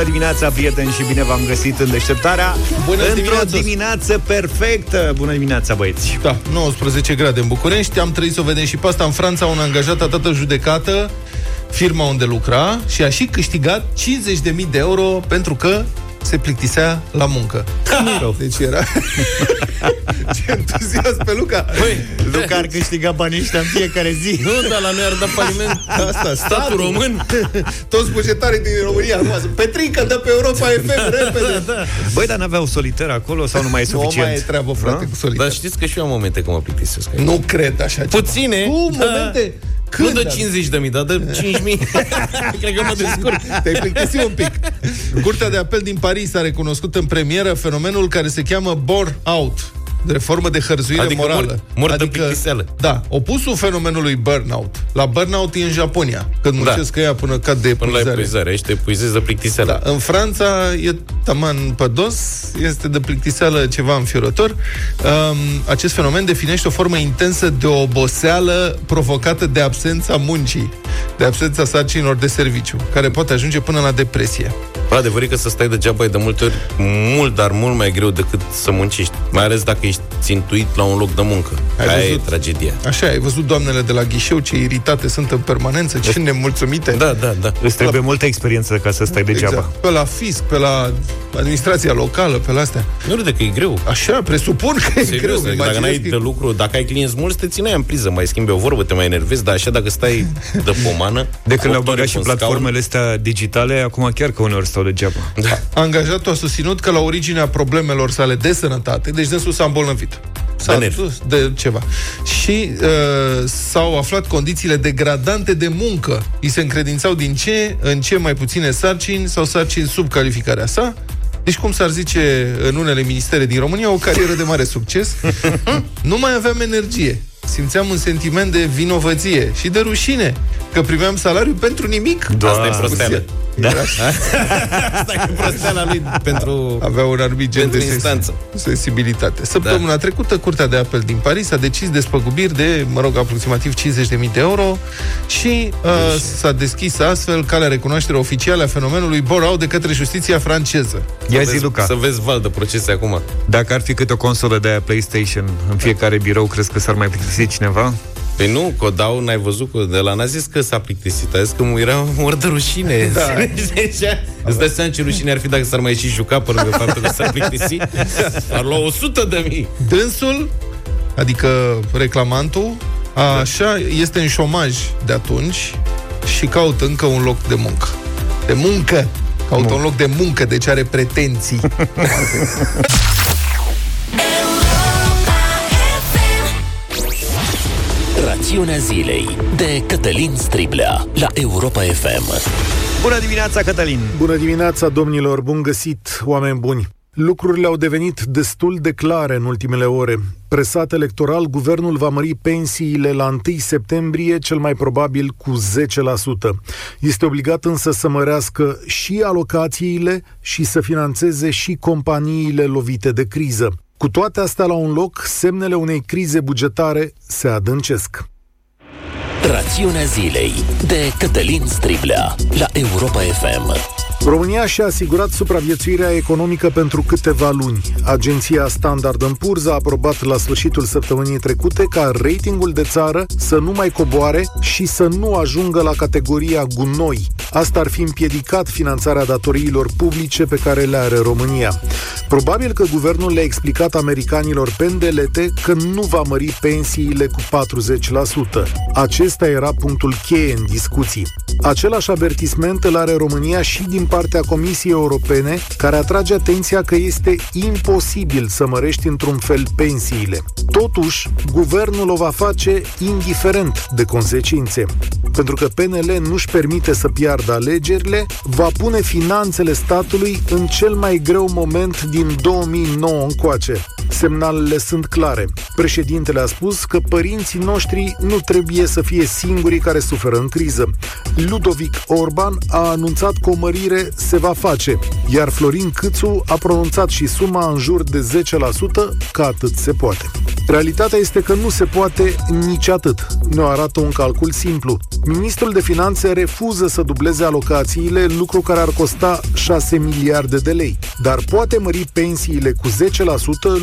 Bună dimineața, prieteni, și bine v-am găsit în deșteptarea Bună Într-o dimineața. dimineață perfectă Bună dimineața, băieți Da, 19 grade în București. Am trăit să o vedem și pe asta. În Franța, un angajat a dat în judecată firma unde lucra și a și câștigat 50.000 de euro pentru că se plictisea la muncă. Deci era... Ce entuziasm pe Luca! Păi, Luca ar câștiga banii ăștia în fiecare zi nu, dar la noi ar da faliment Asta, statul român. Toți bugetarii din România acum sunt, Petrică, dă pe Europa FM, repede! Da, Băi, dar n-aveau soliter acolo sau nu mai e Nu suficient? mai e treabă, frate, Da? cu solitar. Dar știți că și eu am momente când mă plictisesc. Nu cred așa ceva. Puține. Cu da. Momente... Nu Când dă ar- 50 de mii, dar dă 5 mii. Cred că mă descurc. Te-ai plictisit un pic. Curtea de apel din Paris a recunoscut în premieră fenomenul care se cheamă bore out, de reformă de hărzuire Adică morală. mor- mor de plictiseală. Da, opusul fenomenului burnout. La burnout e în Japonia, când muncesc da. ea până cad de Până la epuizare. epuizare. Ești epuizezi de plictiseală. Da, în Franța e taman pădos, este de plictiseală ceva înfiorător. Um, acest fenomen definește o formă intensă de oboseală provocată de absența muncii, de absența sarcinilor de serviciu, care poate ajunge până la depresie. Bă, adevărul e că să stai degeaba e de multe ori mult, dar mult mai greu decât să muncești. Mai ales dacă ești țintuit la un loc de muncă. Ai Aia văzut? e tragedia. Așa, ai văzut doamnele de la ghișeu ce iritate sunt în permanență, ce nemulțumite. Da, da, da. Îți trebuie multă experiență ca să stai degeaba Exact. Pe la fisc, pe la administrația locală, pe la astea. Nu râde că e greu. Așa, presupun că e greu. Serios, îmi dacă imaginez n-ai că- de lucru, dacă ai clienți mulți, te țineai în priză, mai schimbi o vorbă, te mai enervezi, dar așa dacă stai de pomană... De când le-au opt ore băgat și pe un platformele astea digitale Acum chiar că uneori stau degeaba scaun, Da. Angajatul a susținut că la originea problemelor sale de sănătate, deci dânsul s-a îmbolnăvit. S-a De nervi. dus de ceva. Și uh, s-au aflat condițiile degradante de muncă. Îi se încredințau din ce în ce mai puține sarcini sau sarcini sub calificarea sa. Deci, cum s-ar zice în unele ministere din România, o carieră de mare succes. nu mai aveam energie. Simțeam un sentiment de vinovăție și de rușine că primeam salariu pentru nimic. Asta e prosteală. Da. Asta e prosteala lui pentru... avea un anumit gen Pentru de sens- instanță. sensibilitate. Săptămâna da. trecută, Curtea de Apel din Paris a decis despăgubiri de, mă rog, aproximativ 50.000 de euro și uh, s-a deschis astfel calea recunoașterii oficiale a fenomenului bore-out de către justiția franceză. Ia Să zi, vezi- Luca Să vezi val de procese acum. Dacă ar fi câte o consolă de aia PlayStation În fiecare birou, crezi că s-ar mai plictisi cineva? Păi nu, Codau, n-ai văzut că de la n-a zis că s-a plictisit, a zis că mu era mor de rușine. Da. Îți dai seama ce rușine ar fi dacă s-ar mai și juca pe lângă faptul că s-ar plictisi? Ar lua 100 de mii. Dânsul, adică reclamantul, a, așa este în șomaj de atunci și caută încă un loc de muncă. De muncă! Caută un loc de muncă, deci are pretenții. Rațiunea zilei de Cătălin Striblea la Europa FM. Bună dimineața, Cătălin! Bună dimineața, domnilor! Bun găsit, oameni buni! Lucrurile au devenit destul de clare în ultimele ore. Presat electoral, guvernul va mări pensiile la 1 septembrie, cel mai probabil cu 10%. Este obligat însă să mărească și alocațiile și să financeze și companiile lovite de criză. Cu toate astea la un loc, semnele unei crize bugetare se adâncesc. Rațiunea zilei de Cătălin Striblea la Europa FM. România și-a asigurat supraviețuirea economică pentru câteva luni. Agenția Standard Poor's a aprobat la sfârșitul săptămânii trecute ca ratingul de țară să nu mai coboare și să nu ajungă la categoria gunoi. Asta ar fi împiedicat finanțarea datoriilor publice pe care le are România. Probabil că guvernul le-a explicat americanilor pendelete că nu va mări pensiile cu 40%. Acesta era punctul cheie în discuții. Același avertisment îl are România și din partea Comisiei Europene, care atrage atenția că este imposibil să mărești într-un fel pensiile. Totuși, guvernul o va face indiferent de consecințe. Pentru că PNL nu-și permite să piardă alegerile, va pune finanțele statului în cel mai greu moment din 2009 încoace. Semnalele sunt clare. Președintele a spus că părinții noștri nu trebuie să fie singurii care suferă în criză. Ludovic Orban a anunțat că o mărire se va face, iar Florin Câțu a pronunțat și suma în jur de 10%, că atât se poate. Realitatea este că nu se poate nici atât. Ne arată un calcul simplu. Ministrul de Finanțe refuză să dubleze alocațiile, lucru care ar costa 6 miliarde de lei, dar poate mări pensiile cu 10%,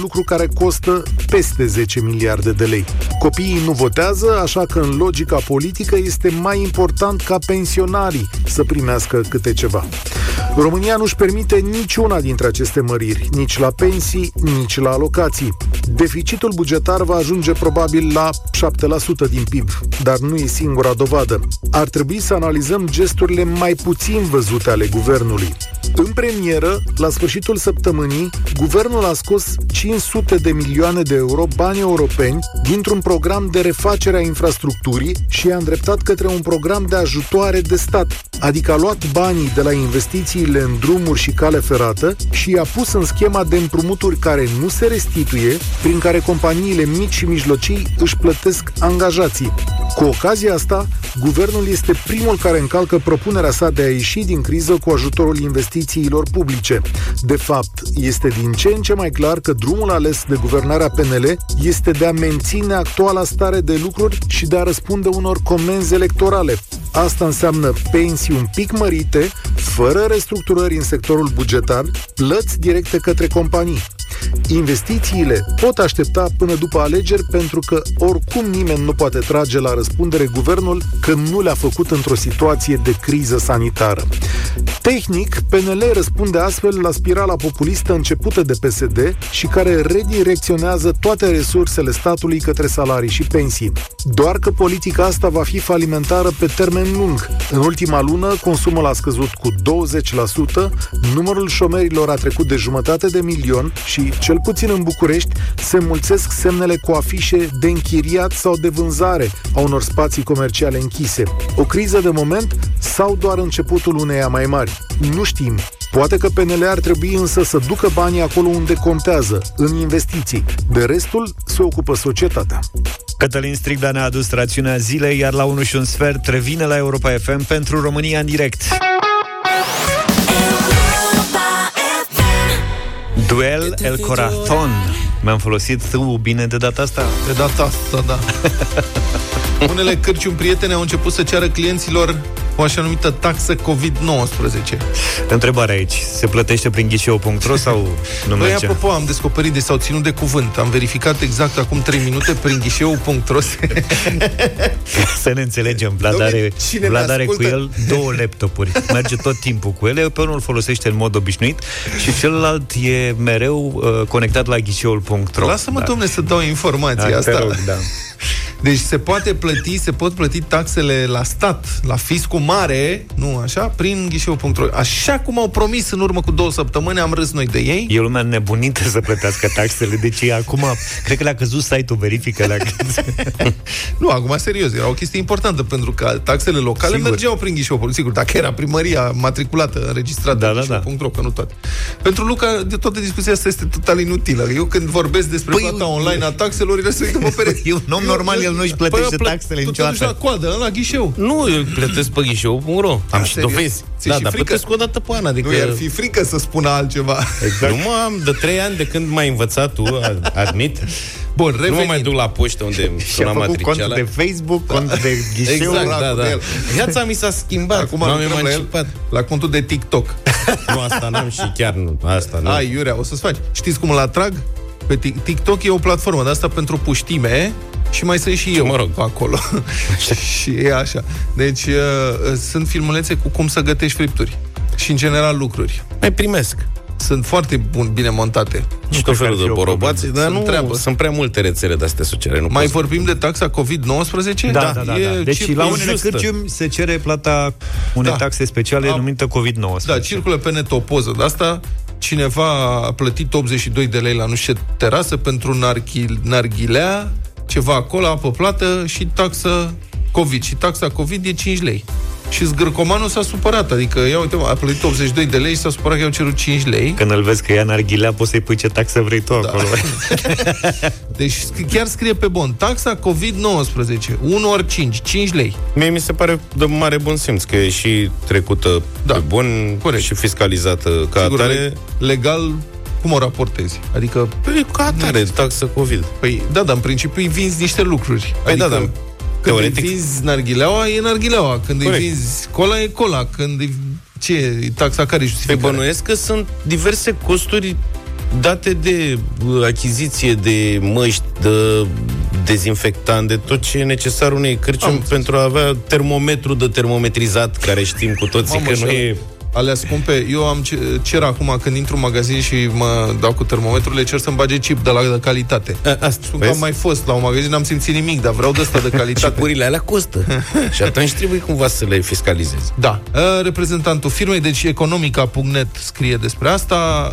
lucru care costă peste 10 miliarde de lei. Copiii nu votează, așa că în logica politică este mai important ca pensionarii să primească câte ceva. România nu-și permite niciuna dintre aceste măriri, nici la pensii, nici la alocații. Deficitul bugetar va ajunge probabil la 7% din PIB, dar nu e singura dovadă. Ar trebui să analizăm gesturile mai puțin văzute ale guvernului. În premieră, la sfârșitul săptămânii, guvernul a scos 500 de milioane de euro bani europeni dintr-un program de refacere a infrastructurii și i-a îndreptat către un program de ajutoare de stat, adică a luat banii de la investițiile în drumuri și cale ferată și i-a pus în schema de împrumuturi care nu se restituie, prin care companiile mici și mijlocii își plătesc angajații. Cu ocazia asta, guvernul este primul care încalcă propunerea sa de a ieși din criză cu ajutorul investițiilor publice. De fapt, este din ce în ce mai clar că drumul ales de guvernarea PNL este de a menține actuala stare de lucruri și de a răspunde unor comenzi electorale. Asta înseamnă pensii un pic mărite, fără restructurări în sectorul bugetar, plăți directe către companii. Investițiile pot aștepta până după alegeri pentru că oricum nimeni nu poate trage la răspundere guvernul că nu le-a făcut într-o situație de criză sanitară. Tehnic, PNL răspunde astfel la spirala populistă începută de PSD și care redirecționează toate resursele statului către salarii și pensii. Doar că politica asta va fi falimentară pe termen lung. În ultima lună, consumul a scăzut cu 20%, numărul șomerilor a trecut de jumătate de milion și, cel puțin în București, se mulțesc semnele cu afișe de închiriat sau de vânzare a unor spații comerciale închise. O criză de moment sau doar începutul uneia mai mari? Nu știm. Poate că PNL ar trebui însă să ducă banii acolo unde contează, în investiții. De restul se ocupă societatea. Cătălin Strigbea ne-a adus rațiunea zilei, iar la 1 și un sfert revine la Europa FM pentru România în direct. Duel El Corazon. Mi-am folosit tu bine de data asta? De data asta, da. Unele cărciuni prietene au început să ceară clienților o așa numită taxă COVID-19. Întrebarea aici, se plătește prin ghișeu.ro sau nu Băi, merge? apropo, am descoperit de s-au ținut de cuvânt. Am verificat exact acum 3 minute prin ghișeu.ro Să ne înțelegem, Vlad are, Dom'le, cine ne Vlad are cu ascultă? el două laptopuri. Merge tot timpul cu ele, pe unul îl folosește în mod obișnuit și celălalt e mereu uh, conectat la ghișeul.ro. Lasă-mă, da. domne, să dau informații Da, asta. te rog, da. Deci se poate plăti, se pot plăti taxele la stat, la fiscul mare, nu așa, prin ghișeu.ro. Așa cum au promis în urmă cu două săptămâni, am râs noi de ei. E lumea nebunită să plătească taxele, deci e acum, cred că le-a căzut site-ul, verifică la Nu, acum serios, era o chestie importantă pentru că taxele locale Sigur. mergeau prin ghișeu. Sigur, dacă era primăria matriculată, înregistrată Da, da, da, da. ghișeu.ro, că nu toate. Pentru Luca, de toată discuția asta este total inutilă. Eu când vorbesc despre Păi, plata online a taxelor, el se uită pe pereți. E un om normal, el nu-și plătește taxele tu te duci niciodată. la coadă, la ghișeu. Nu, eu plătesc pe ghișeu.ro. Am Da, și serios? dovezi. Ți-e Da, și dar frică? plătesc o dată pe an. Adică... Nu i-ar fi frică să spună altceva. Exact. Nu mă am de trei ani de când m-ai învățat tu, a- admit. Bun, Nu mă revenind. mai duc la poștă unde Și a suna făcut cont matriciala. de Facebook, cont de ghișeu. Exact, Dracu da, de da. el. Viața mi s-a schimbat. Acum M-am lucrăm la, el, emancipat. la contul de TikTok. Nu, asta n-am și chiar nu. Asta nu. Ai, Iurea, o să-ți faci. Știți cum îl atrag? Pe Tik- TikTok e o platformă de asta pentru puștime și mai sunt și eu mă rog. pe acolo. și e așa. Deci uh, sunt filmulețe cu cum să gătești fripturi. Și în general lucruri. Mai primesc. Sunt foarte bun, bine montate. Și tot cred că felul ar fi de o borobați, dar Sunt nu, treabă. sunt prea multe rețele de-astea sociale. Nu Mai pot să- vorbim de taxa COVID-19? Da, da, da, E da. Deci circulă la unele justă. cârciumi se cere plata unei Da. taxe speciale A- numită COVID-19. Da, circulă pe net o poză de asta. Cineva a plătit 82 de lei la nu știu ce terasă pentru narghil, narghilea, ceva acolo, apă plată și taxă COVID. Și taxa COVID e 5 lei. Și zgârcomanul s-a supărat, adică, ia uite, a plătit 82 de lei și s-a supărat că i-au cerut 5 lei. Când îl vezi că e în arghilea, poți să-i pui ce taxă vrei tu da. acolo. deci chiar scrie pe bon, taxa COVID-19, 1 ori 5, 5 lei. Mie mi se pare de mare bun simț că e și trecută da. pe bun Corect. și fiscalizată ca Sigur, atare. Legal cum o raportezi? Adică... Păi, ca atare, taxă COVID. Păi, da, dar în principiu îi vinzi niște lucruri. Păi, da, adică, da, da. Când Teoretic. îi vinzi narghileaua, e narghileaua. Când Corect. îi vinzi cola, e cola. Când îi... Ce e taxa care e Pe bănuiesc că sunt diverse costuri date de uh, achiziție de măști, de dezinfectant, de tot ce e necesar unei cârciumi pentru a avea termometru de termometrizat, care știm cu toții Mamă, că nu e alea scumpe. Eu am cer acum când intru în magazin și mă dau cu termometrul, le cer să-mi bage chip de la de calitate. A, asta, Spun că am mai fost la un magazin, n-am simțit nimic, dar vreau de asta de calitate. Chipurile alea costă. și atunci trebuie cumva să le fiscalizezi. Da. Reprezentantul firmei, deci economica.net scrie despre asta.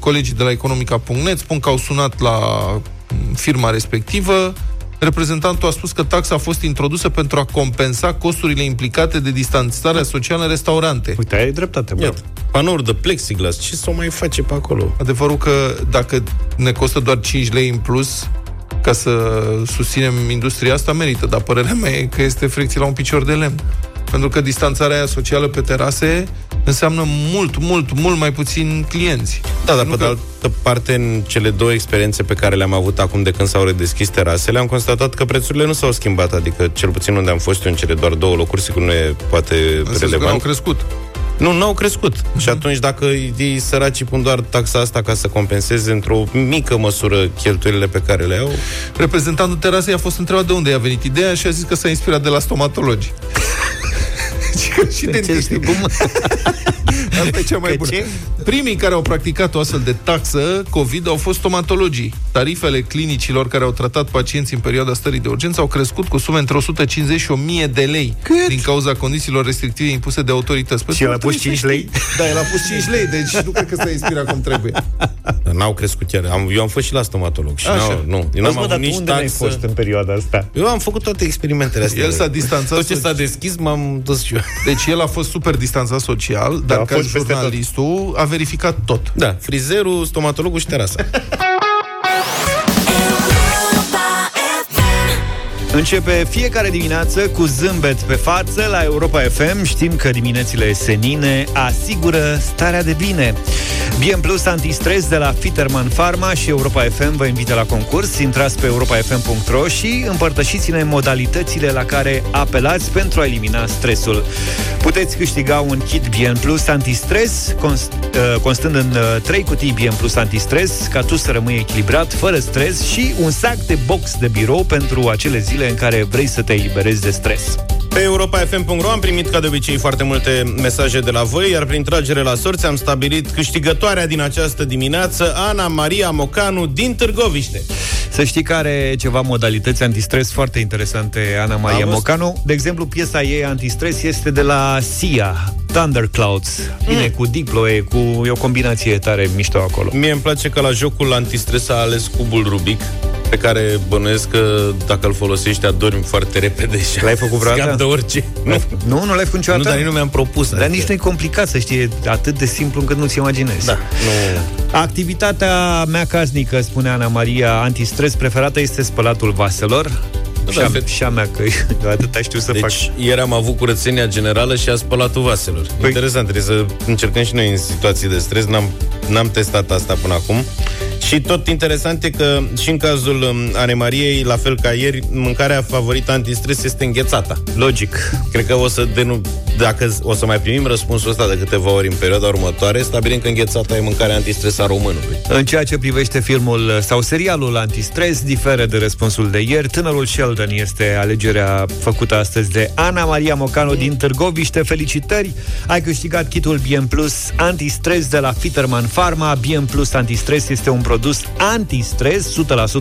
Colegii de la economica.net spun că au sunat la firma respectivă Reprezentantul a spus că taxa a fost introdusă pentru a compensa costurile implicate de distanțarea socială în restaurante. Uite, ai dreptate, bă. Panouri de plexiglas, ce să o mai face pe acolo? Adevărul că dacă ne costă doar 5 lei în plus, ca să susținem industria asta, merită. Dar părerea mea e că este fricție la un picior de lemn. Pentru că distanțarea aia socială pe terase înseamnă mult, mult, mult mai puțin clienți. Da, dar nu pe că... de altă parte, în cele două experiențe pe care le-am avut acum de când s-au redeschis terasele, am constatat că prețurile nu s-au schimbat, adică cel puțin unde am fost eu în cele doar două locuri, sigur nu e poate în relevant. Că au crescut. Nu, nu au crescut. Uh-huh. Și atunci, dacă ei săracii pun doar taxa asta ca să compenseze într-o mică măsură cheltuielile pe care le au... Reprezentantul terasei a fost întrebat de unde i-a venit ideea și a zis că s-a inspirat de la stomatologi. și dentiștii. Cum? Asta e cea mai bună. Ce? Primii care au practicat o astfel de taxă COVID au fost stomatologii. Tarifele clinicilor care au tratat pacienți în perioada stării de urgență au crescut cu sume între 150 și 1000 de lei Cât? din cauza condițiilor restrictive impuse de autorități. Păi și el a pus 5 lei? Da, el a pus 5 lei, deci nu cred că s-a inspirat cum trebuie. N-au crescut chiar. Am, eu am fost și la stomatolog și Așa. nu. Eu n-am avut nici unde taxă. fost în perioada asta? Eu am făcut toate experimentele astea. El s-a distanțat. Tot ce s-a deschis m-am dus și eu. Deci el a fost super distanțat social, dar da, ca jurnalistul a verificat tot. Da, frizerul, stomatologul și terasa. Începe fiecare dimineață cu zâmbet pe față la Europa FM. Știm că diminețile senine asigură starea de bine. Bien Plus Antistres de la Fiterman Pharma și Europa FM vă invită la concurs. Intrați pe europafm.ro și împărtășiți-ne modalitățile la care apelați pentru a elimina stresul. Puteți câștiga un kit Bien Plus Antistres, const, uh, constând în 3 uh, cutii Bien Plus Antistres, ca tu să rămâi echilibrat, fără stres și un sac de box de birou pentru acele zile în care vrei să te eliberezi de stres. Pe europa.fm.ro am primit ca de obicei foarte multe mesaje de la voi, iar prin tragere la sorți am stabilit câștigătoarea din această dimineață, Ana Maria Mocanu din Târgoviște. Să știi că are ceva modalități antistres foarte interesante, Ana Maria Mocanu. De exemplu, piesa ei antistres este de la Sia, Thunderclouds. Bine, mm. cu diploe, cu e o combinație tare mișto acolo. Mie îmi place că la jocul antistres a ales cubul Rubic pe care bănuiesc că dacă îl folosești adormi foarte repede și L-ai făcut vreodată? de orice. Nu, nu, nu l-ai făcut niciodată? Nu, dar nu mi-am propus. Dar nici nu e complicat să știi, atât de simplu încât nu-ți imaginezi. Da, nu. Activitatea mea casnică, spune Ana Maria, antistres preferată este spălatul vaselor. Da, și, a, și a mea, că eu atâta știu să deci, fac. ieri am avut curățenia generală și a spălatul vaselor. Păi... Interesant, trebuie să încercăm și noi în situații de stres. N-am, n-am testat asta până acum. Și tot interesant e că și în cazul um, Anemariei, la fel ca ieri, mâncarea favorită antistres este înghețata. Logic. Cred că o să denu- dacă o să mai primim răspunsul ăsta de câteva ori în perioada următoare, stabilim că înghețata e mâncarea antistres a românului. În ceea ce privește filmul sau serialul antistres, diferă de răspunsul de ieri. Tânărul Sheldon este alegerea făcută astăzi de Ana Maria Mocanu din Târgoviște. Felicitări! Ai câștigat kitul BM Plus antistres de la Fiterman Pharma. BM Plus antistres este un produs antistres,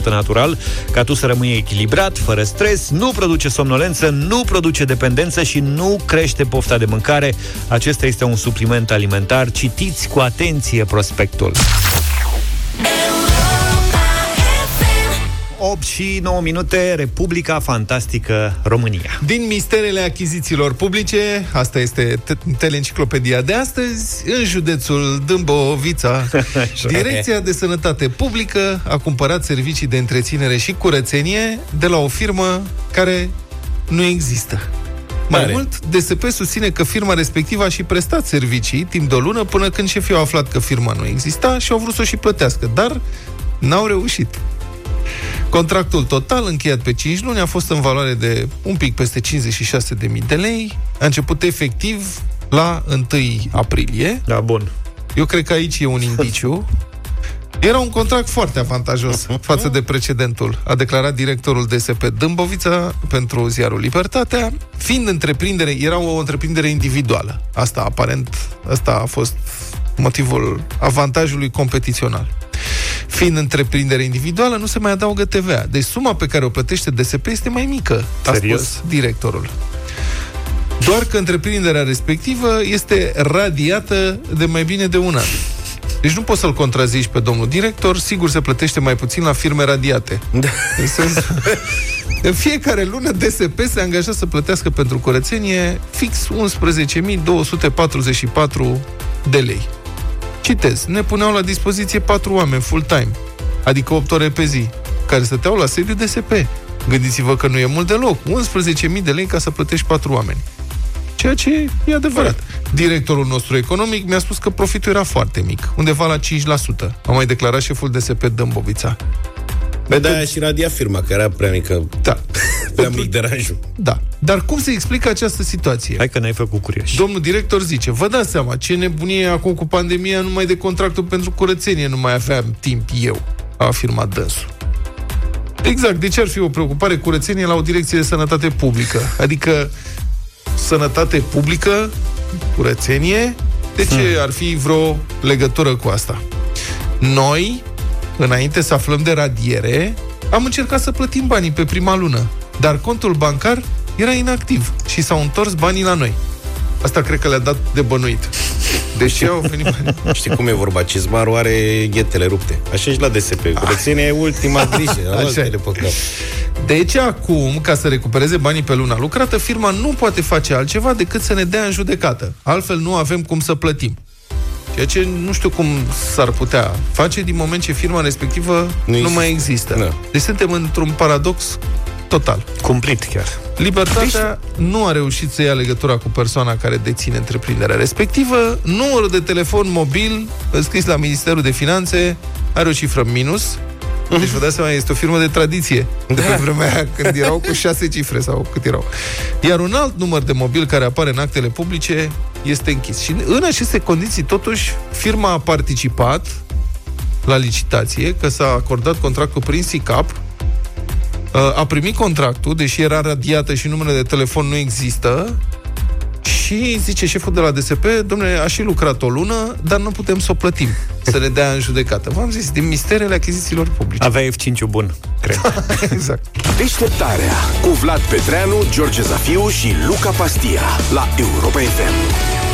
100% natural, ca tu să rămâi echilibrat, fără stres, nu produce somnolență, nu produce dependență și nu crește pofta de mâncare. Acesta este un supliment alimentar. Citiți cu atenție prospectul. 8 și 9 minute, Republica Fantastică România. Din misterele achizițiilor publice, asta este teleenciclopedia de astăzi, în județul Dâmbovița, Direcția de Sănătate Publică a cumpărat servicii de întreținere și curățenie de la o firmă care nu există. Mai Mare. mult, DSP susține că firma respectivă a și prestat servicii timp de o lună până când șefii au aflat că firma nu exista și au vrut să o și plătească, dar n-au reușit. Contractul total încheiat pe 5 luni a fost în valoare de un pic peste 56.000 de lei. A început efectiv la 1 aprilie. Da, bun. Eu cred că aici e un indiciu era un contract foarte avantajos față de precedentul, a declarat directorul DSP Dâmbovița pentru ziarul Libertatea, fiind întreprindere, era o întreprindere individuală. Asta aparent, asta a fost motivul avantajului competițional. Fiind întreprindere individuală, nu se mai adaugă TVA. Deci suma pe care o plătește DSP este mai mică, a Serios? spus directorul. Doar că întreprinderea respectivă este radiată de mai bine de un an. Deci nu poți să-l contrazici pe domnul director, sigur se plătește mai puțin la firme radiate. Da. În, sens, în fiecare lună DSP se angaja să plătească pentru curățenie fix 11.244 de lei. Citez, ne puneau la dispoziție patru oameni full-time, adică 8 ore pe zi, care stăteau la sediu DSP. Gândiți-vă că nu e mult deloc. 11.000 de lei ca să plătești patru oameni. Ceea ce e adevărat. Directorul nostru economic mi-a spus că profitul era foarte mic, undeva la 5%. A mai declarat șeful DSP Dâmbovița. Pe de și radia firma, că era prea mică. Da. prea mic deranjul. Da. Dar cum se explică această situație? Hai că n-ai făcut curioși. Domnul director zice, vă dați seama, ce nebunie acum cu pandemia, numai de contractul pentru curățenie nu mai aveam timp eu, a afirmat dânsul. Exact, de ce ar fi o preocupare curățenie la o direcție de sănătate publică? Adică sănătate publică, curățenie, de ce hmm. ar fi vreo legătură cu asta? Noi, înainte să aflăm de radiere, am încercat să plătim banii pe prima lună, dar contul bancar era inactiv și s-au întors banii la noi. Asta cred că le-a dat de bănuit. Deși au venit bani. Știi cum e vorba? Cizmarul are ghetele rupte. Așa și la DSP. Curățenia e ultima grijă. Așa e. Deci acum, ca să recupereze banii pe luna lucrată, firma nu poate face altceva decât să ne dea în judecată. Altfel nu avem cum să plătim. Ceea ce nu știu cum s-ar putea face din moment ce firma respectivă nu, nu mai există. Da. Deci suntem într-un paradox total. Cumplit chiar. Libertatea nu a reușit să ia legătura cu persoana care deține întreprinderea respectivă. Numărul de telefon mobil scris la Ministerul de Finanțe are o cifră minus, deci vă dați seama, este o firmă de tradiție de pe da. vremea aia, când erau cu șase cifre sau cât erau. Iar un alt număr de mobil care apare în actele publice este închis. Și în aceste condiții, totuși, firma a participat la licitație, că s-a acordat contractul prin SICAP, a primit contractul, deși era radiată și numele de telefon nu există, și zice șeful de la DSP, domnule, a și lucrat o lună, dar nu putem să o plătim, să ne dea în judecată. V-am zis, din misterele achizițiilor publice. Avea F5 bun, cred. exact. Deșteptarea cu Vlad Petreanu, George Zafiu și Luca Pastia la Europa FM.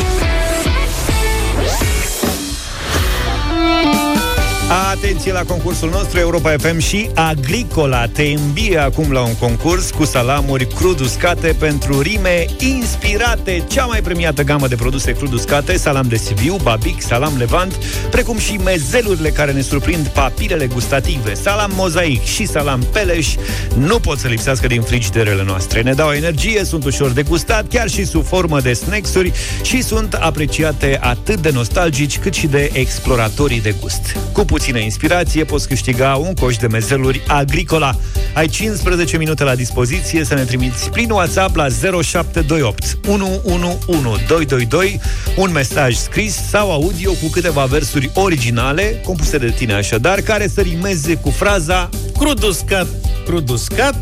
Atenție la concursul nostru Europa FM și Agricola te îmbie acum la un concurs cu salamuri crud uscate pentru rime inspirate. Cea mai premiată gamă de produse crud uscate, salam de Sibiu, babic, salam levant, precum și mezelurile care ne surprind papilele gustative, salam mozaic și salam peleș, nu pot să lipsească din frigiderele noastre. Ne dau energie, sunt ușor de gustat, chiar și sub formă de snacks-uri și sunt apreciate atât de nostalgici cât și de exploratorii de gust. Cu puțină inspirație poți câștiga un coș de mezeluri agricola. Ai 15 minute la dispoziție să ne trimiți prin WhatsApp la 0728 111222 un mesaj scris sau audio cu câteva versuri originale, compuse de tine așadar, care să rimeze cu fraza Crud uscat, crud uscat,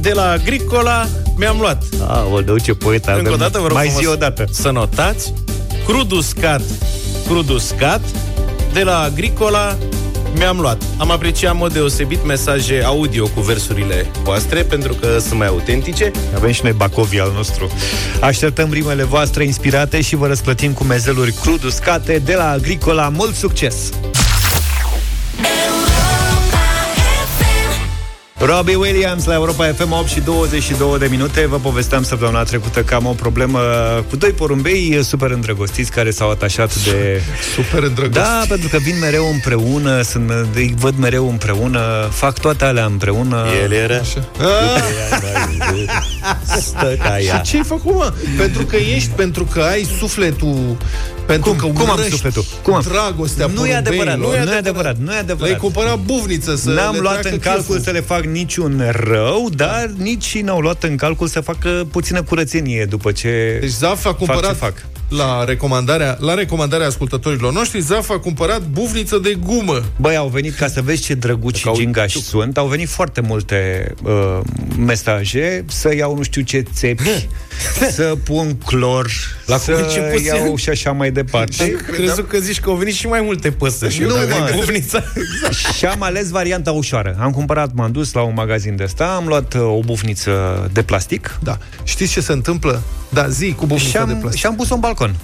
de la Agricola mi-am luat. Aoleu, ce poet avem. Încă o dată, vă rog Mai zi o dată. Să notați. Crud uscat, crud uscat, de la Agricola mi-am luat. Am apreciat în mod deosebit mesaje audio cu versurile voastre, pentru că sunt mai autentice. Avem și noi Bacovia al nostru. Așteptăm rimele voastre inspirate și vă răsplătim cu mezeluri crud uscate de la Agricola. Mult succes! Robbie Williams la Europa FM 8 și 22 de minute Vă povesteam săptămâna trecută că am o problemă cu doi porumbei super îndrăgostiți care s-au atașat de... Super îndrăgostiți. Da, pentru că vin mereu împreună, sunt, îi văd mereu împreună, fac toate alea împreună. El era Așa. Stă ca ea. Și ce ai făcut, mă? Pentru că ești, pentru că ai sufletul pentru Cum? că Cum am urăști sufletul? Cum am? Dragostea Nu e adevărat, nu e porumbeilor. adevărat, nu e Le-ai adevărat. cumpărat buvniță să N-am le luat treacă în calcul cheful. să le fac niciun rău, dar nici și n-au luat în calcul să facă puțină curățenie după ce Deci Zaf a fac ce cumpărat fac. la recomandarea, la recomandarea ascultătorilor noștri, Zaf a cumpărat buvniță de gumă. Băi, au venit ca să vezi ce drăguți și gingași sunt. Au venit foarte multe uh, mesaje să iau nu știu ce țepi, să pun clor, La să început iau și așa mai departe. Am crezut că zici că au venit și mai multe păsări. Și eu Nu, că aveai mă. bufnița. și am ales varianta ușoară. Am cumpărat, m-am dus la un magazin de ăsta, am luat uh, o bufniță de plastic Da. Știți ce se întâmplă? Da, zi cu și buvnița de am, plastic. și am pus-o în balcon.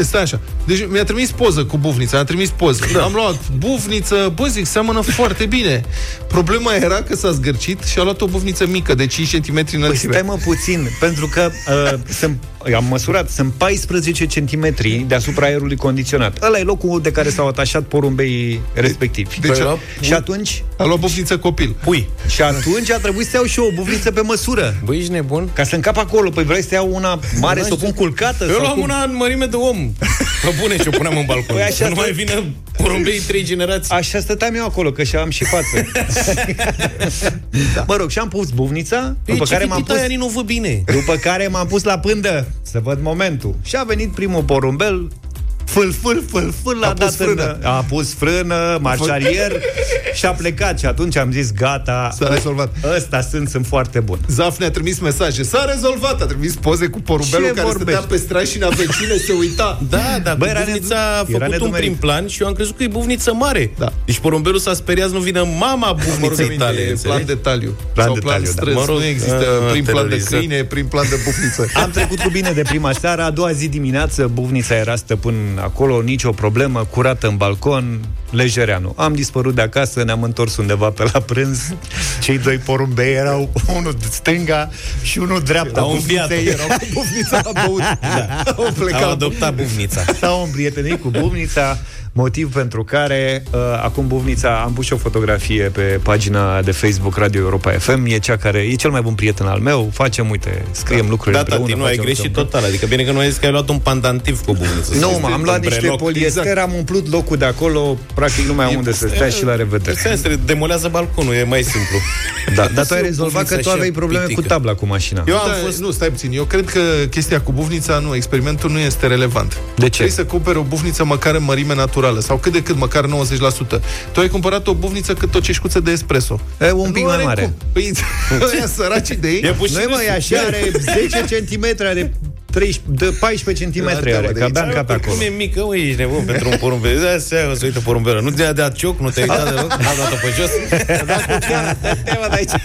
Stai așa. Deci mi-a trimis poză cu bufnița, am trimis poză. Da. Am luat bufniță, bă, zic, seamănă foarte bine. Problema era că s-a zgârcit și a luat o bufniță mică, de 5 cm Păi înălțime. stai mă puțin, pentru că uh, sunt, am măsurat, sunt 14 cm deasupra aerului condiționat. Ăla e locul de care s-au atașat porumbei respectivi. Deci Păi, a, și atunci a luat bufniță copil. Pui. și atunci a trebuit să iau și eu o bufniță pe măsură. Băi, ești nebun? Ca să încap acolo, păi vrei să iau una mare, să o pun culcată? Eu sau luam cum? una în mărime de om. Pe bune și o puneam în balcon. Păi așa Să nu stă- mai vină porumbei trei generații. Așa stăteam eu acolo, că și am și față. da. Mă rog, și am pus buvnița, Păi, după ce care m-am fetita pus aia nu văd bine. După care m-am pus la pândă Să văd momentul Și a venit primul porumbel Fâl, fâl, fâl, fâl, l-a A pus dat frână. În, a pus frână, marșarier Și a plecat și atunci am zis Gata, S-a rezolvat. ăsta sunt, sunt foarte bun Zaf ne-a trimis mesaje. S-a rezolvat. A trimis poze cu porumbelul Ce care vorbești? stătea pe strașina vecine, se uita. Da, dar Bă, Bă, era buvnița nedu- a era făcut un nedumerit. prim plan și eu am crezut că e buvniță mare. Da. Deci porumbelul s-a speriat să nu vină mama Mă rog, buvniței minte, tale. e plan înțelegi? detaliu. Plan Sau detaliu, plan da. strâns. Mă rog, nu există a, prim plan de terorizat. câine, prim plan de bufniță. Am trecut cu bine de prima seară A doua zi dimineață, buvnița era stăpân acolo Nicio problemă, curată în balcon Lejereanu Am dispărut de acasă, ne-am întors undeva pe la prânz Cei doi porumbei erau Unul stânga și unul dreapta Au înviat. bufniței. Erau Cu bufnița a băut. Da. Au Au plecat. adoptat buvnița. S-au împrietenit cu Buvnița, motiv pentru care uh, acum Buvnița, am pus și o fotografie pe pagina de Facebook Radio Europa FM, e cea care e cel mai bun prieten al meu, facem, uite, scriem lucruri Da, împreună. tati, nu ai facem greșit lucruri total. Adică bine că nu ai zis că ai luat un pandantiv cu buvniță. Nu, Să mă, am știi, luat un niște breloc. poliester, exact. am umplut locul de acolo, practic nu mai am unde să stea și la revedere. În sens, demolează balconul, e mai simplu. Da, dar tu ai Să rezolvat că buvnița tu și aveai probleme pitică. cu tabla cu mașina. Eu am Da, fost... Nu, stai puțin. Eu cred că chestia cu bufnița, nu, experimentul nu este relevant. De ce? Trebuie să cumperi o bufniță măcar în mărime naturală sau cât de cât, măcar 90%. Tu ai cumpărat o bufniță cât o ceșcuță de espresso. E un pic Nu mai are mare. cum. Păi, ăia săraci de ei. E puțin Noi, mă, e așa, are 10 cm, are 13, de 14 cm Da, are, de că aici. abia încap Păi acolo. Cum e mică, mă, ești nebun pentru un porumbel. Da, seama să uită porumbelă. Nu te-a dat cioc, nu te-ai uitat deloc, n-a dat-o pe jos.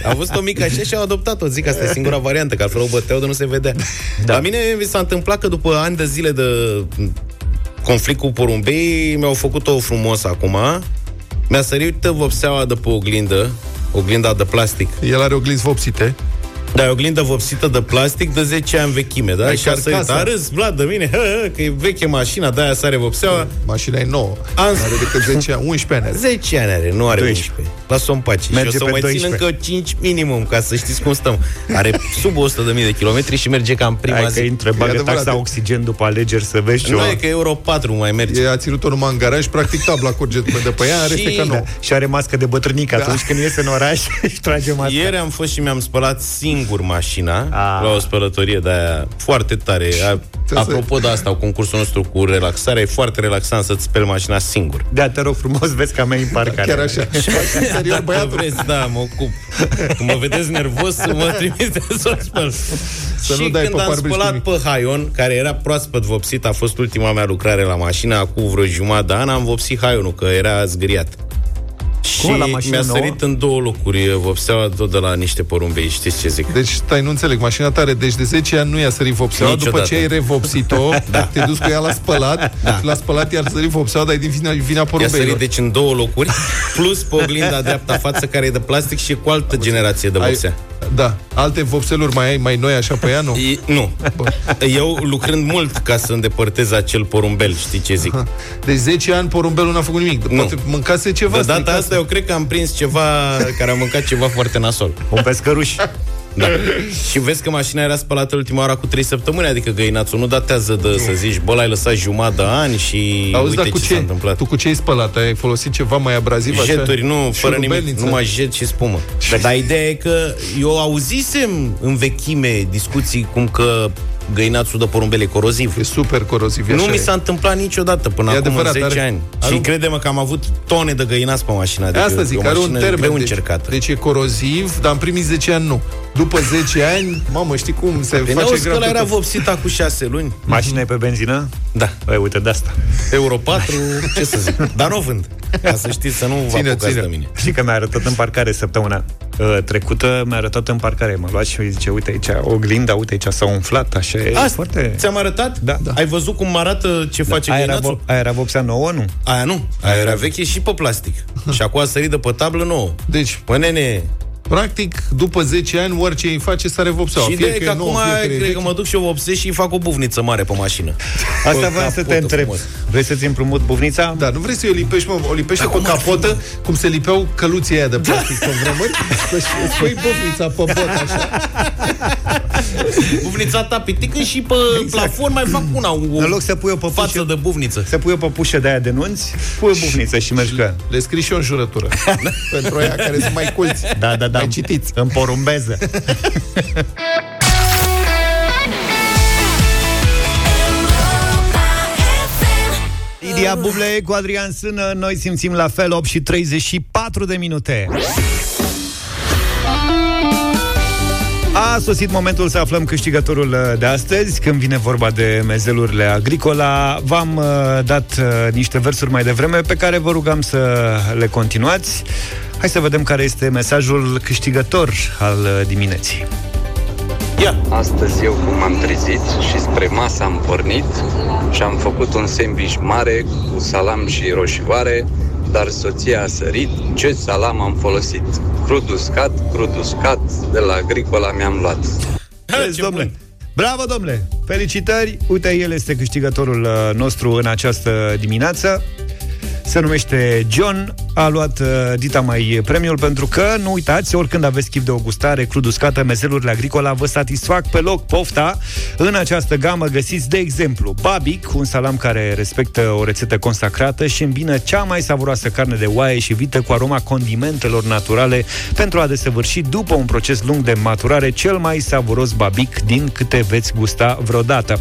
A văzut o mică așa și au adoptat-o. Zic, asta e singura variantă, că altfel o băteau de nu se vedea. Da. La mine mi s-a întâmplat că după ani de zile de conflict cu porumbei, mi-au făcut-o frumos acum. Mi-a sărit vopseaua de pe oglindă, oglinda de plastic. El are oglinzi vopsite. Da, e o oglindă vopsită de plastic de 10 ani vechime, da? Ai și a sărit. carcasa. A râs Vlad de mine, hă, hă, că e veche mașina, de-aia sare vopseaua. Mașina e nouă. Am- Are decât 10 ani, 11 ani are. 10 ani are, nu are 12. 11. Lasă-o în pace. Merge și o să pe mai 12. țin încă 5 minimum, ca să știți cum stăm. Are sub 100.000 de kilometri și merge ca în prima Hai că zi. intră, E bagă adevărat. taxa oxigen după alegeri să vezi ce Nu e că Euro 4 mai merge. E, a ținut-o numai în garaj, practic tabla curge de pe ea, în rest e ca Și- nou. Și are mască de bătrânic Da. atunci când iese în oraș și trage masca. Ieri am fost și mi-am spălat singur mașina Ah. la o spălătorie de aia foarte tare. A, să- apropo de asta, concursul nostru cu relaxare, e foarte relaxant să-ți speli mașina singur. Da, te rog frumos, vezi că mea în parcare. Chiar așa. Serios, Dacă băiatul. vreți, da, mă ocup. Când mă vedeți nervos, mă trimite să spăl. Să și nu dai când pe am parbriz spălat cu pe Haion, care era proaspăt vopsit, a fost ultima mea lucrare la mașină, acum vreo jumătate de an, am vopsit Haionul, că era zgâriat. Și Și la mașină mi-a nouă? sărit în două locuri vopseaua tot de la niște porumbei, știți ce zic? Deci, stai, nu înțeleg, mașina ta are, deci de 10 ani nu i-a sărit vopseaua, după Niciodată. ce ai revopsit-o, da. te-ai dus cu ea la spălat, da. la spălat i-a sărit vopseaua, dar e din vina, vina I-a porumbeilor. sărit deci în două locuri, plus pe oglinda dreapta față care e de plastic și cu altă generație de Ai- vopsea. Da, alte vopseluri mai ai, mai noi așa pe ea, nu? E, nu. Eu lucrând mult ca să îndepărtez acel porumbel, știi ce zic? Deci 10 ani porumbelul n-a făcut nimic. Nu. Poate mâncase ceva. De data stricase. asta eu cred că am prins ceva care a mâncat ceva foarte nasol. Un pescăruș. Da. Și vezi că mașina era spălată ultima oară cu 3 săptămâni, adică găinațul nu datează de să zici, bă, l-ai lăsat jumătate de ani și Auzi, uite dar cu ce, ce? s-a întâmplat. Tu cu ce ai spălat? Ai folosit ceva mai abraziv? așa? Jeturi, nu, fără nimic, Șurubelniță? numai jet și spumă. Dar ideea e că eu auzisem în vechime discuții cum că găinațul de porumbel e coroziv. E super coroziv. Nu așa mi e. s-a întâmplat niciodată până E acum adevărat, în 10 are- ani. are Și un- crede-mă că am avut tone de găinați pe mașină. Adică Asta e zic, o are un mașină termen. greu Deci, încercată. deci e coroziv, dar în primii 10 ani nu. După 10 ani, mamă, știi cum se Păi face n-auzi că grav ăla de era tot. vopsit acum 6 luni? Mașina e pe benzină? Da. Păi, uite, de asta. Euro 4, ce să zic. Dar nu o vând. Ca să știți să nu vă Ține, apucați ține. de mine. Știi că mi-a arătat în parcare săptămâna uh, trecută, mi-a arătat în parcare, m-a luat și mi zice, uite aici, oglinda, uite aici s-a umflat, așa e Asta, foarte... ți-am arătat? Da. Da. Ai văzut cum arată ce face Aia era, găinațul? vo- aia era vopsea nouă, nu? Aia nu. Aia era veche și pe plastic. și acum a sărit de pe tablă nouă. Deci, Păi nene, practic, după 10 ani, orice îi face sare vopseaua. și Fie ideea e că e nouă, acum fie că e cred că veche. mă duc și eu vopsesc și îi fac o buvniță mare pe mașină. Asta Pe vreau să te capotă întreb. frumos. Vrei să-ți împrumut buvnița? Da, nu vrei să o lipești, mă, o lipește pe capotă, cum se lipeau căluții aia de plastic pe vremuri? Să-și îți pui bufnița pe bot, așa. Buvnița ta pitică și pe plafon mai fac una. O În loc să pui o păpușă, față de buvniță. să pui o păpușă de aia de nunți, pui o bufniță și mergi cu ea. Le scrii și eu în jurătură. Pentru aia care sunt mai culți. Da, da, da. Mai citiți. În porumbeză. Lidia Buble cu Adrian Sână Noi simțim la fel 8 și 34 de minute A sosit momentul să aflăm câștigătorul uh, de astăzi Când vine vorba de mezelurile agricola V-am uh, dat uh, niște versuri mai devreme Pe care vă rugam să le continuați Hai să vedem care este mesajul câștigător al uh, dimineții Ia, Astăzi eu cum m-am trezit și spre masă am pornit și am făcut un sandwich mare cu salam și roșioare, dar soția a sărit. Ce salam am folosit? Crud uscat, crud uscat, de la agricola mi-am luat. Vezi, ce domnule. bun. Bravo, domnule! Felicitări! Uite, el este câștigătorul uh, nostru în această dimineață. Se numește John, a luat uh, dita mai premiul pentru că, nu uitați, oricând aveți chip de o gustare crud uscată, mezelurile agricola vă satisfac pe loc pofta. În această gamă găsiți, de exemplu, Babic, un salam care respectă o rețetă consacrată și îmbină cea mai savuroasă carne de oaie și vită cu aroma condimentelor naturale pentru a desăvârși după un proces lung de maturare cel mai savuros Babic din câte veți gusta vreodată.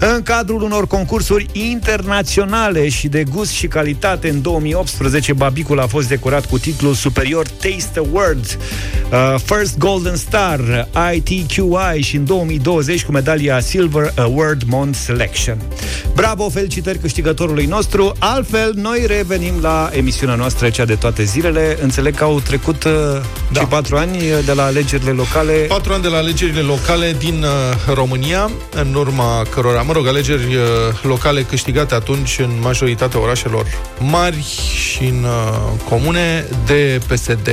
În cadrul unor concursuri internaționale și de gust și calitate în 2018, Babicul a fost decorat cu titlul superior Taste Award, uh, First Golden Star, ITQI și în 2020 cu medalia Silver Award Mont Selection. Bravo, felicitări câștigătorului nostru. Altfel, noi revenim la emisiunea noastră, cea de toate zilele. Înțeleg că au trecut uh, Da. și patru ani de la alegerile locale. Patru ani de la alegerile locale din uh, România, în urma cărora, mă rog, alegeri uh, locale câștigate atunci în majoritatea orașelor mari și în uh, comune de PSD.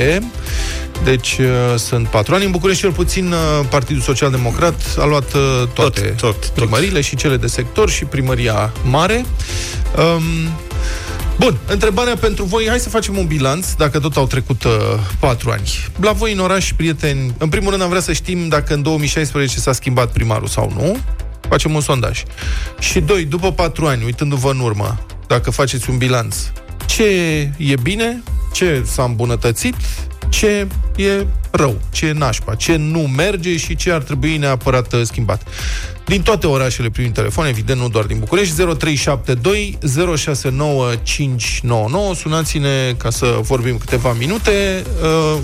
Deci uh, sunt patru ani. În București, cel puțin, uh, Partidul Social Democrat a luat uh, toate Tot, tot, tot. primările și cele de sector și primăria mare. Um, Bun, întrebarea pentru voi, hai să facem un bilanț, dacă tot au trecut uh, patru ani. La voi în oraș, prieteni, în primul rând am vrea să știm dacă în 2016 s-a schimbat primarul sau nu. Facem un sondaj. Și doi, după patru ani, uitându-vă în urmă, dacă faceți un bilanț, ce e bine, ce s-a îmbunătățit, ce e rău, ce e nașpa, ce nu merge și ce ar trebui neapărat uh, schimbat. Din toate orașele primim telefon, evident, nu doar din București, 0372 069599. Sunați-ne ca să vorbim câteva minute. Uh,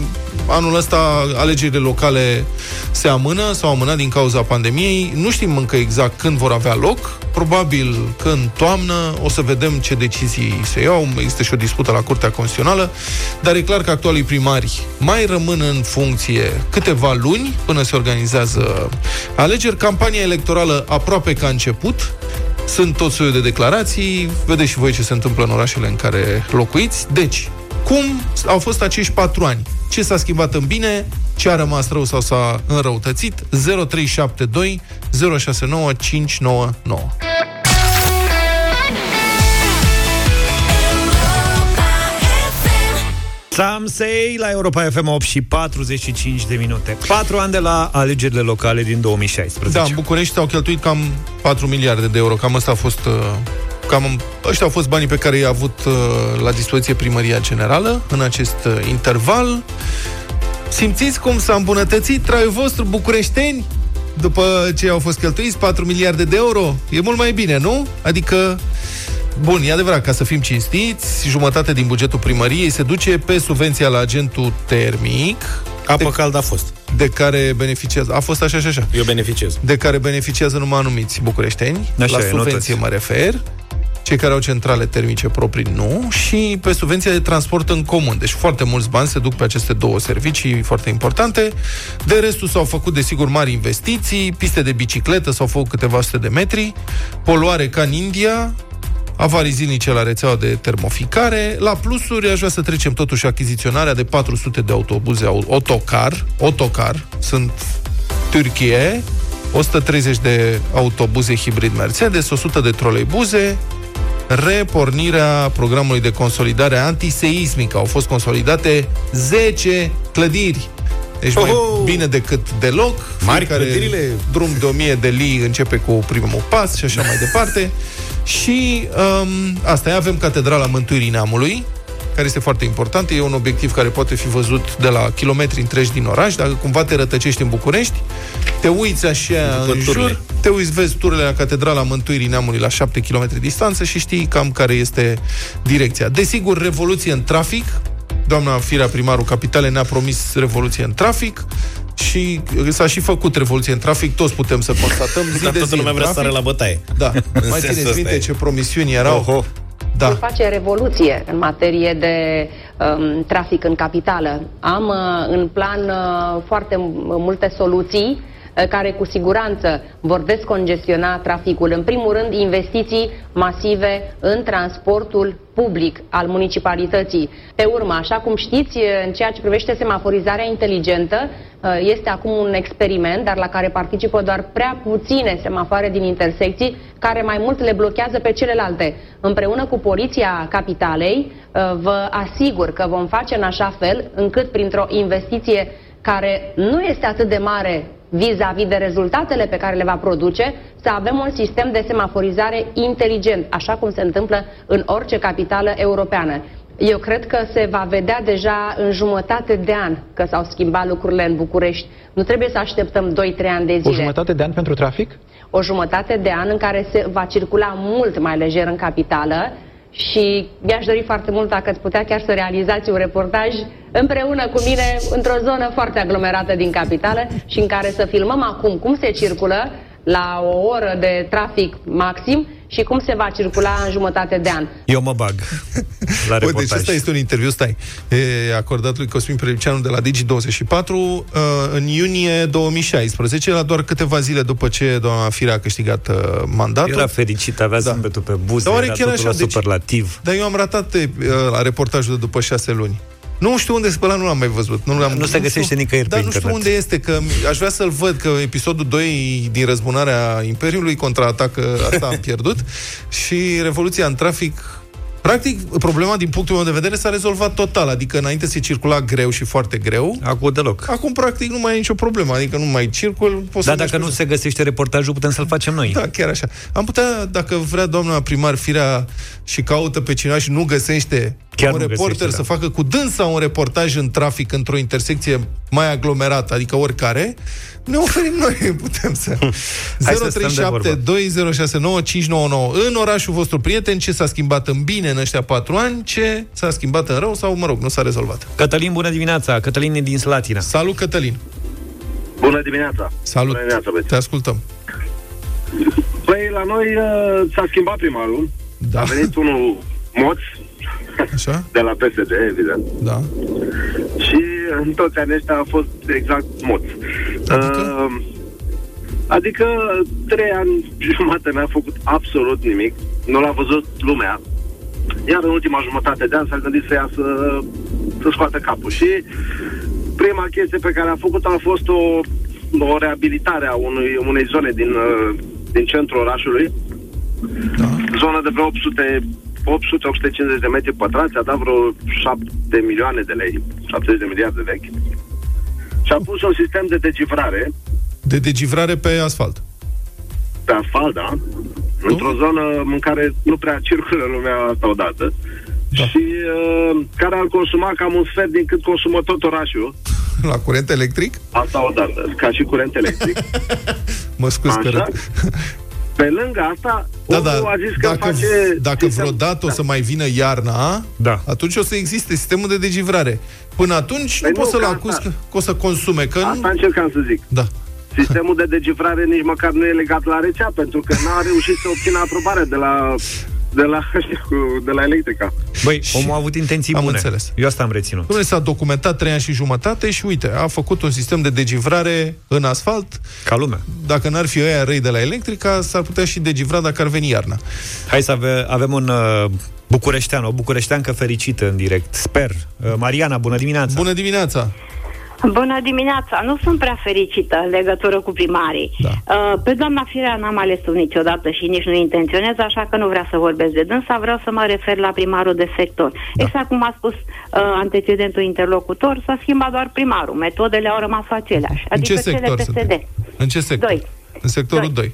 anul ăsta alegerile locale se amână, sau amânat din cauza pandemiei. Nu știm încă exact când vor avea loc. Probabil când toamnă o să vedem ce decizii se iau. Există și o dispută la Curtea Constituțională, dar e clar că actualii primari mai rămân în funcție câteva luni până se organizează alegeri. Campania electorală aproape că a început. Sunt tot soiul de declarații, vedeți și voi ce se întâmplă în orașele în care locuiți. Deci, cum au fost acești patru ani? Ce s-a schimbat în bine? Ce a rămas rău sau s-a înrăutățit? 0372 069 Samsei la Europa FM 8 și 45 de minute. 4 ani de la alegerile locale din 2016. Da, în București au cheltuit cam 4 miliarde de euro. Cam asta a fost... uh, Cam ăștia au fost banii pe care i-a avut uh, la dispoziție primăria generală în acest uh, interval. Simțiți cum s-a îmbunătățit traiul vostru bucureșteni după ce au fost cheltuiți 4 miliarde de euro? E mult mai bine, nu? Adică Bun, e adevărat, ca să fim cinstiți, jumătate din bugetul primăriei se duce pe subvenția la agentul termic, Apă caldă a fost. de care beneficiază... A fost așa și așa. Eu beneficiez. De care beneficiază numai anumiți bucureșteni. Așa la e, nu subvenție toți. mă refer. Cei care au centrale termice proprii nu și pe subvenția de transport în comun. Deci foarte mulți bani se duc pe aceste două servicii foarte importante. De restul s-au făcut, desigur, mari investiții, piste de bicicletă, s-au făcut câteva sute de metri, poluare ca în India, avarii zilnice la rețeaua de termoficare. La plusuri aș vrea să trecem totuși achiziționarea de 400 de autobuze au- autocar, autocar, sunt Turcie, 130 de autobuze hibrid Mercedes, 100 de troleibuze, repornirea programului de consolidare antiseismică. Au fost consolidate 10 clădiri. Deci mai Oho! bine decât deloc. Mari Fiecare clădirile. drum de 1000 de lei începe cu primul pas și așa mai departe. Și um, asta e, avem Catedrala Mântuirii Neamului, care este foarte important. E un obiectiv care poate fi văzut de la kilometri întregi din oraș. Dacă cumva te rătăcești în București, te uiți așa După în turile. jur, te uiți, vezi turile la Catedrala Mântuirii Neamului la 7 km distanță și știi cam care este direcția. Desigur, revoluție în trafic. Doamna Firea, primarul Capitale, ne-a promis revoluție în trafic și s-a și făcut revoluție în trafic, toți putem să constatăm zi Dar de zi toată lumea în vrea să trafic. sară la bătaie. Da, mai sensul țineți ăsta minte e. ce promisiuni erau? Oho. Da. Voi face revoluție în materie de um, trafic în capitală. Am uh, în plan uh, foarte m- multe soluții uh, care cu siguranță vor descongestiona traficul. În primul rând, investiții masive în transportul public al municipalității. Pe urmă, așa cum știți, uh, în ceea ce privește semaforizarea inteligentă, uh, este acum un experiment, dar la care participă doar prea puține semafoare din intersecții, care mai mult le blochează pe celelalte. Împreună cu Poliția Capitalei, uh, vă asigur că vom face în așa fel încât printr-o investiție care nu este atât de mare vis-a-vis de rezultatele pe care le va produce, să avem un sistem de semaforizare inteligent, așa cum se întâmplă în orice capitală europeană. Eu cred că se va vedea deja în jumătate de an că s-au schimbat lucrurile în București. Nu trebuie să așteptăm 2-3 ani de O zile jumătate de an pentru trafic? o jumătate de an în care se va circula mult mai lejer în capitală și mi-aș dori foarte mult dacă ați putea chiar să realizați un reportaj împreună cu mine într-o zonă foarte aglomerată din capitală și în care să filmăm acum cum se circulă la o oră de trafic maxim și cum se va circula în jumătate de an. Eu mă bag la Bă, reportaj. deci ăsta este un interviu, stai, e acordat lui Cosmin Prelipceanu de la Digi24 uh, în iunie 2016, la doar câteva zile după ce doamna Firea a câștigat uh, mandatul. Era fericit, avea Da. zâmbetul pe buze, Dar oare era chiar totul așa? la Deci- superlativ. Dar eu am ratat uh, la reportajul de după șase luni. Nu știu unde, pe ăla nu l-am mai văzut. Nu, l-am, Nu se găsește știu- nicăieri Dar pe nu știu internet. unde este, că aș vrea să-l văd, că episodul 2 din răzbunarea Imperiului contraatacă, asta am pierdut, și Revoluția în trafic Practic, problema din punctul meu de vedere s-a rezolvat total, adică înainte se circula greu și foarte greu, Acum deloc. acum practic nu mai e nicio problemă, adică nu mai circul, poți Dar să dacă mergi nu pe- se găsește reportajul, putem să-l facem noi. da, chiar așa. Am putea, dacă vrea doamna primar Firea și caută pe cineva și nu găsește, Chiar un nu reporter găsește, să da. facă cu dânsa un reportaj în trafic într-o intersecție mai aglomerată, adică oricare, ne oferim noi, putem să... Hai să stăm de vorbă. 0372069599 În orașul vostru prieten, ce s-a schimbat în bine în ăștia patru ani, ce s-a schimbat în rău sau, mă rog, nu s-a rezolvat. Cătălin, bună dimineața! Cătălin e din Slatina. Salut, Cătălin! Bună dimineața! Salut! Bună dimineața, băieți. Te ascultăm. Păi, la noi uh, s-a schimbat primarul. Da. A venit unul moț Așa? de la PSD, evident. Da. Și în toți anii ăștia a fost exact moț. Adică? Uh, adică trei ani jumate n-a făcut absolut nimic. Nu l-a văzut lumea. Iar în ultima jumătate de an s-a gândit să iasă să scoată capul. Și prima chestie pe care a făcut-o a fost o, o reabilitare a unui, unei zone din, uh, din centrul orașului. Da. Zona de vreo 800 800-850 de metri pătrați, a dat vreo 7 milioane de lei, 70 de miliarde vechi. Și a pus un sistem de decifrare De degivrare pe asfalt. pe asfalt, da? Într-o zonă în care nu prea circulă lumea asta odată. Da. Și uh, care ar consuma cam un sfert din cât consumă tot orașul. La curent electric? Asta odată, ca și curent electric. Mă scuz că Așa? Râd. Pe lângă asta, Da, omul da, a zis că dacă, face... dacă sistem- vreodată o să mai vină iarna, Da. atunci o să existe sistemul de degivrare. Până atunci Păi nu poți nu, să-l că acuzi asta- că, că o să consume, că Asta nu... încercam să zic. Da. Sistemul de decifrare nici măcar nu e legat la rețea, pentru că n-a reușit să obțină aprobare de la de la, de la electrica. Băi, omul a avut intenții Am bune. înțeles. Eu asta am reținut. Dom'le, s-a documentat trei ani și jumătate și uite, a făcut un sistem de degivrare în asfalt. Ca lumea. Dacă n-ar fi ăia răi de la electrica, s-ar putea și degivra dacă ar veni iarna. Hai să ave, avem un uh, bucureștean, o bucureșteancă fericită în direct. Sper. Uh, Mariana, bună dimineața! Bună dimineața! Bună dimineața! Nu sunt prea fericită în legătură cu primarii. Da. Uh, pe doamna Firea n-am ales-o niciodată și nici nu intenționez, așa că nu vreau să vorbesc de dânsa, vreau să mă refer la primarul de sector. Da. Exact cum a spus uh, antecedentul interlocutor, s-a schimbat doar primarul. Metodele au rămas aceleași. În ce Adică cele sector PSD. sunteți? În ce sector? Doi. În sectorul Doi. 2.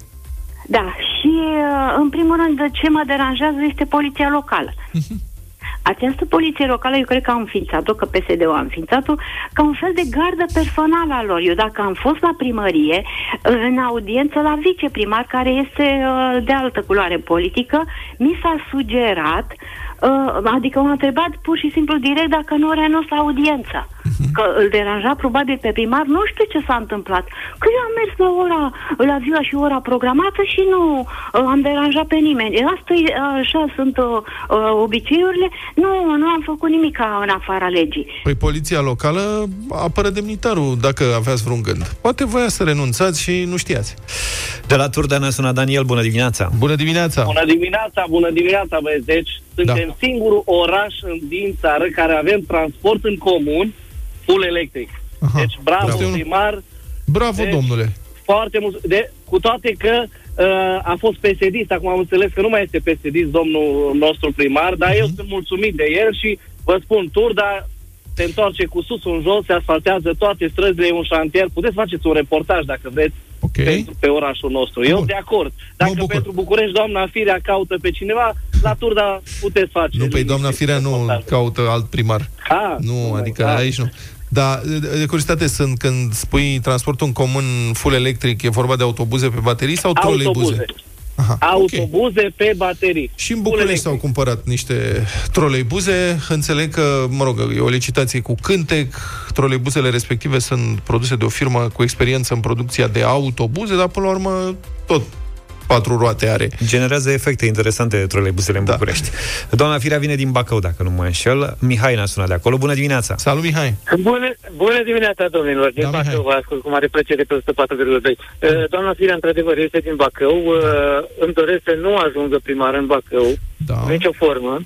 Da, și uh, în primul rând ce mă deranjează este poliția locală. Această poliție locală, eu cred că au înființat-o, că PSD-ul a înființat-o, ca un fel de gardă personală a lor. Eu dacă am fost la primărie, în audiență la viceprimar, care este uh, de altă culoare politică, mi s-a sugerat, uh, adică m-a întrebat pur și simplu direct dacă nu renunț la audiență. Că îl deranja probabil pe primar, nu știu ce s-a întâmplat. Că eu am mers la ora, la ziua și ora programată și nu uh, am deranjat pe nimeni. Asta e, așa sunt uh, uh, obiceiurile. Nu, nu am făcut nimic în afara legii. Păi poliția locală apără demnitarul dacă aveați vreun gând. Poate voia să renunțați și nu știați. De la Turda ne sună Daniel, bună dimineața! Bună dimineața! Bună dimineața, bună dimineața, băieți. Deci, suntem Da. singurul oraș în- din țară care avem transport în comun full electric. Aha, Deci, bravo, bravo. primar, Bravo, Deci- domnule! foarte mult. De, cu toate că uh, a fost psd acum am înțeles că nu mai este psd domnul nostru primar, dar Mhm. eu sunt mulțumit de el și vă spun, Turda se întoarce cu sus în jos, se asfaltează toate străzile, e un șantier. Puteți faceți un reportaj dacă vreți Ok. pentru, pe orașul nostru. Eu Bun. de acord. Dacă bucur. pentru București doamna Firea caută pe cineva, la Turda puteți face. Nu, păi doamna liniște, Firea nu reportaje. caută alt primar. Ah, Nu, mai- adică ah. aici nu. Dar, de de curiozitate, sunt când spui transportul în comun full electric, e vorba de autobuze pe baterii sau troleibuze? Autobuze. Aha, ok. Autobuze pe baterii. Și în Full București s-au electric. cumpărat niște troleibuze. Înțeleg că, mă rog, e o licitație cu cântec. Troleibuzele respective sunt produse de o firmă cu experiență în producția de autobuze, dar până la urmă tot patru roate are. Generează efecte interesante troleibusele în Da. București. Doamna Firea vine din Bacău, dacă nu mă înșel. Mihai ne-a sunat de acolo. Bună dimineața! Salut, Mihai! Bună, bună dimineața, domnilor. Din Da, Mihai. Bacău vă ascult cu mare plăcere pe 104,2. Uh, Doamna Firea, într-adevăr, este din Bacău. Uh, Îmi doresc să nu ajungă primar în Bacău, Da. în nicio formă.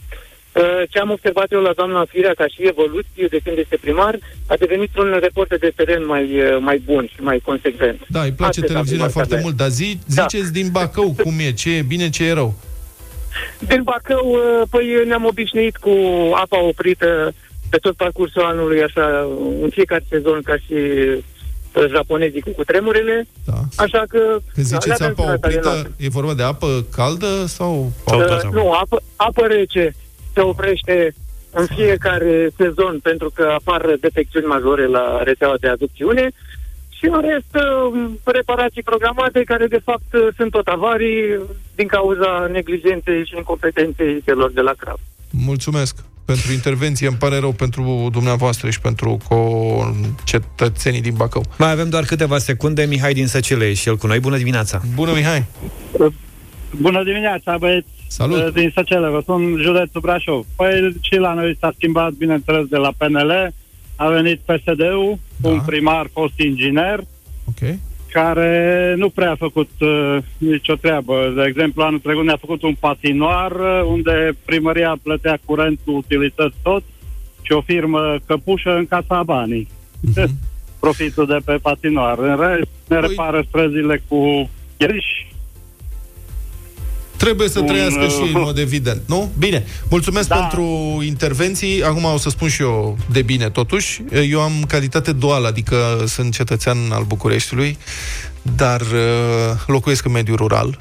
Uh, Ce am observat eu la doamna Firea ca și evoluție de când este primar, a devenit un reporter de teren mai, uh, mai bun și mai consecvent. Da, îi place Atât am televiziunea remarcat foarte de- mult, dar zi, Da. ziceți din Bacău cum e, ce e bine, ce e rău. Din Bacău, uh, păi ne-am obișnuit cu apa oprită pe tot parcursul anului, așa, în fiecare sezon, ca și uh, japonezii cu cutremurele. Da. Așa că... Când da, ziceți le avem apa sănătate oprită, noastră. e vorba de apă caldă sau... Sau Uh, toată apa. nu, apă, apă rece se oprește în fiecare sezon pentru că apar defecțiuni majore la rețeaua de aducțiune și în rest uh, reparații programate care de fapt uh, sunt tot avarii din cauza neglijenței și incompetenței celor de la CRAV. Mulțumesc pentru intervenție. Îmi pare rău pentru dumneavoastră și pentru cetățenii din Bacău. Mai avem doar câteva secunde. Mihai din Săcile e și el cu noi. Bună dimineața! Bună, Mihai! Bună dimineața, băieți! Salut! Din Săcele, vă sunt județul Brașov. Păi și la noi s-a schimbat, bineînțeles, de la PNL. A venit PSD-ul, da. un primar fost inginer, Ok. care nu prea a făcut uh, nicio treabă. De exemplu, anul trecut ne-a făcut un patinoar uh, unde primăria plătea curentul, utilități tot și o firmă căpușă în casa banii. Mhm. Profitul de pe patinoar. În rest, ne Păi- repară străzile cu gheriș. Trebuie să Un, trăiască și în uh, mod evident, nu? Bine, mulțumesc Da. pentru intervenții. Acum o să spun și eu de bine, totuși. Eu am calitate duală, adică sunt cetățean al Bucureștiului, dar uh, locuiesc în mediul rural.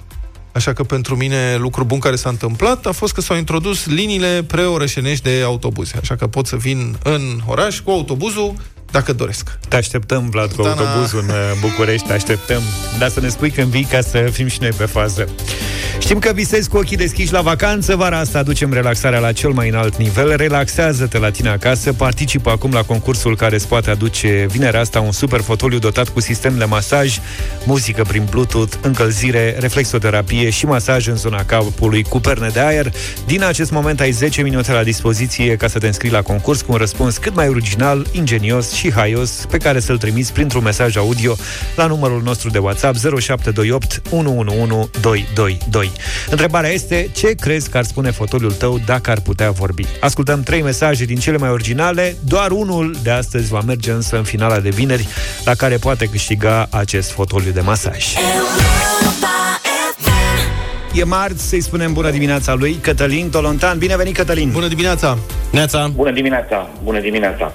Așa că pentru mine lucru bun care s-a întâmplat a fost că s-au introdus liniile preorășenești de autobuze. Așa că pot să vin în oraș cu autobuzul dacă doresc. Te așteptăm, Vlad, cu Da, autobuzul în uh, București, te așteptăm. Dar să ne spui când vii ca să fim și noi pe fază. Știm că visezi cu ochii deschiși la vacanță, vara asta aducem relaxarea la cel mai înalt nivel. Relaxează-te la tine acasă, participă acum la concursul care îți poate aduce vinerea asta un super fotoliu dotat cu sistem de masaj, muzică prin Bluetooth, încălzire, reflexoterapie și masaj în zona capului cu perne de aer. Din acest moment ai 10 minute la dispoziție ca să te înscrii la concurs cu un răspuns cât mai original, ingenios și haios pe care să-l trimiți printr-un mesaj audio la numărul nostru de WhatsApp 0728 111 222. Întrebarea este ce crezi că ar spune fotoliul tău dacă ar putea vorbi? Ascultăm trei mesaje din cele mai originale, doar unul de astăzi va merge însă în finala de vineri, la care poate câștiga acest fotoliu de masaj. E marți, să-i spunem bună dimineața lui Cătălin Tolontan. Bine venit, Cătălin! Bună dimineața! Neața! Bună dimineața, bună dimineața.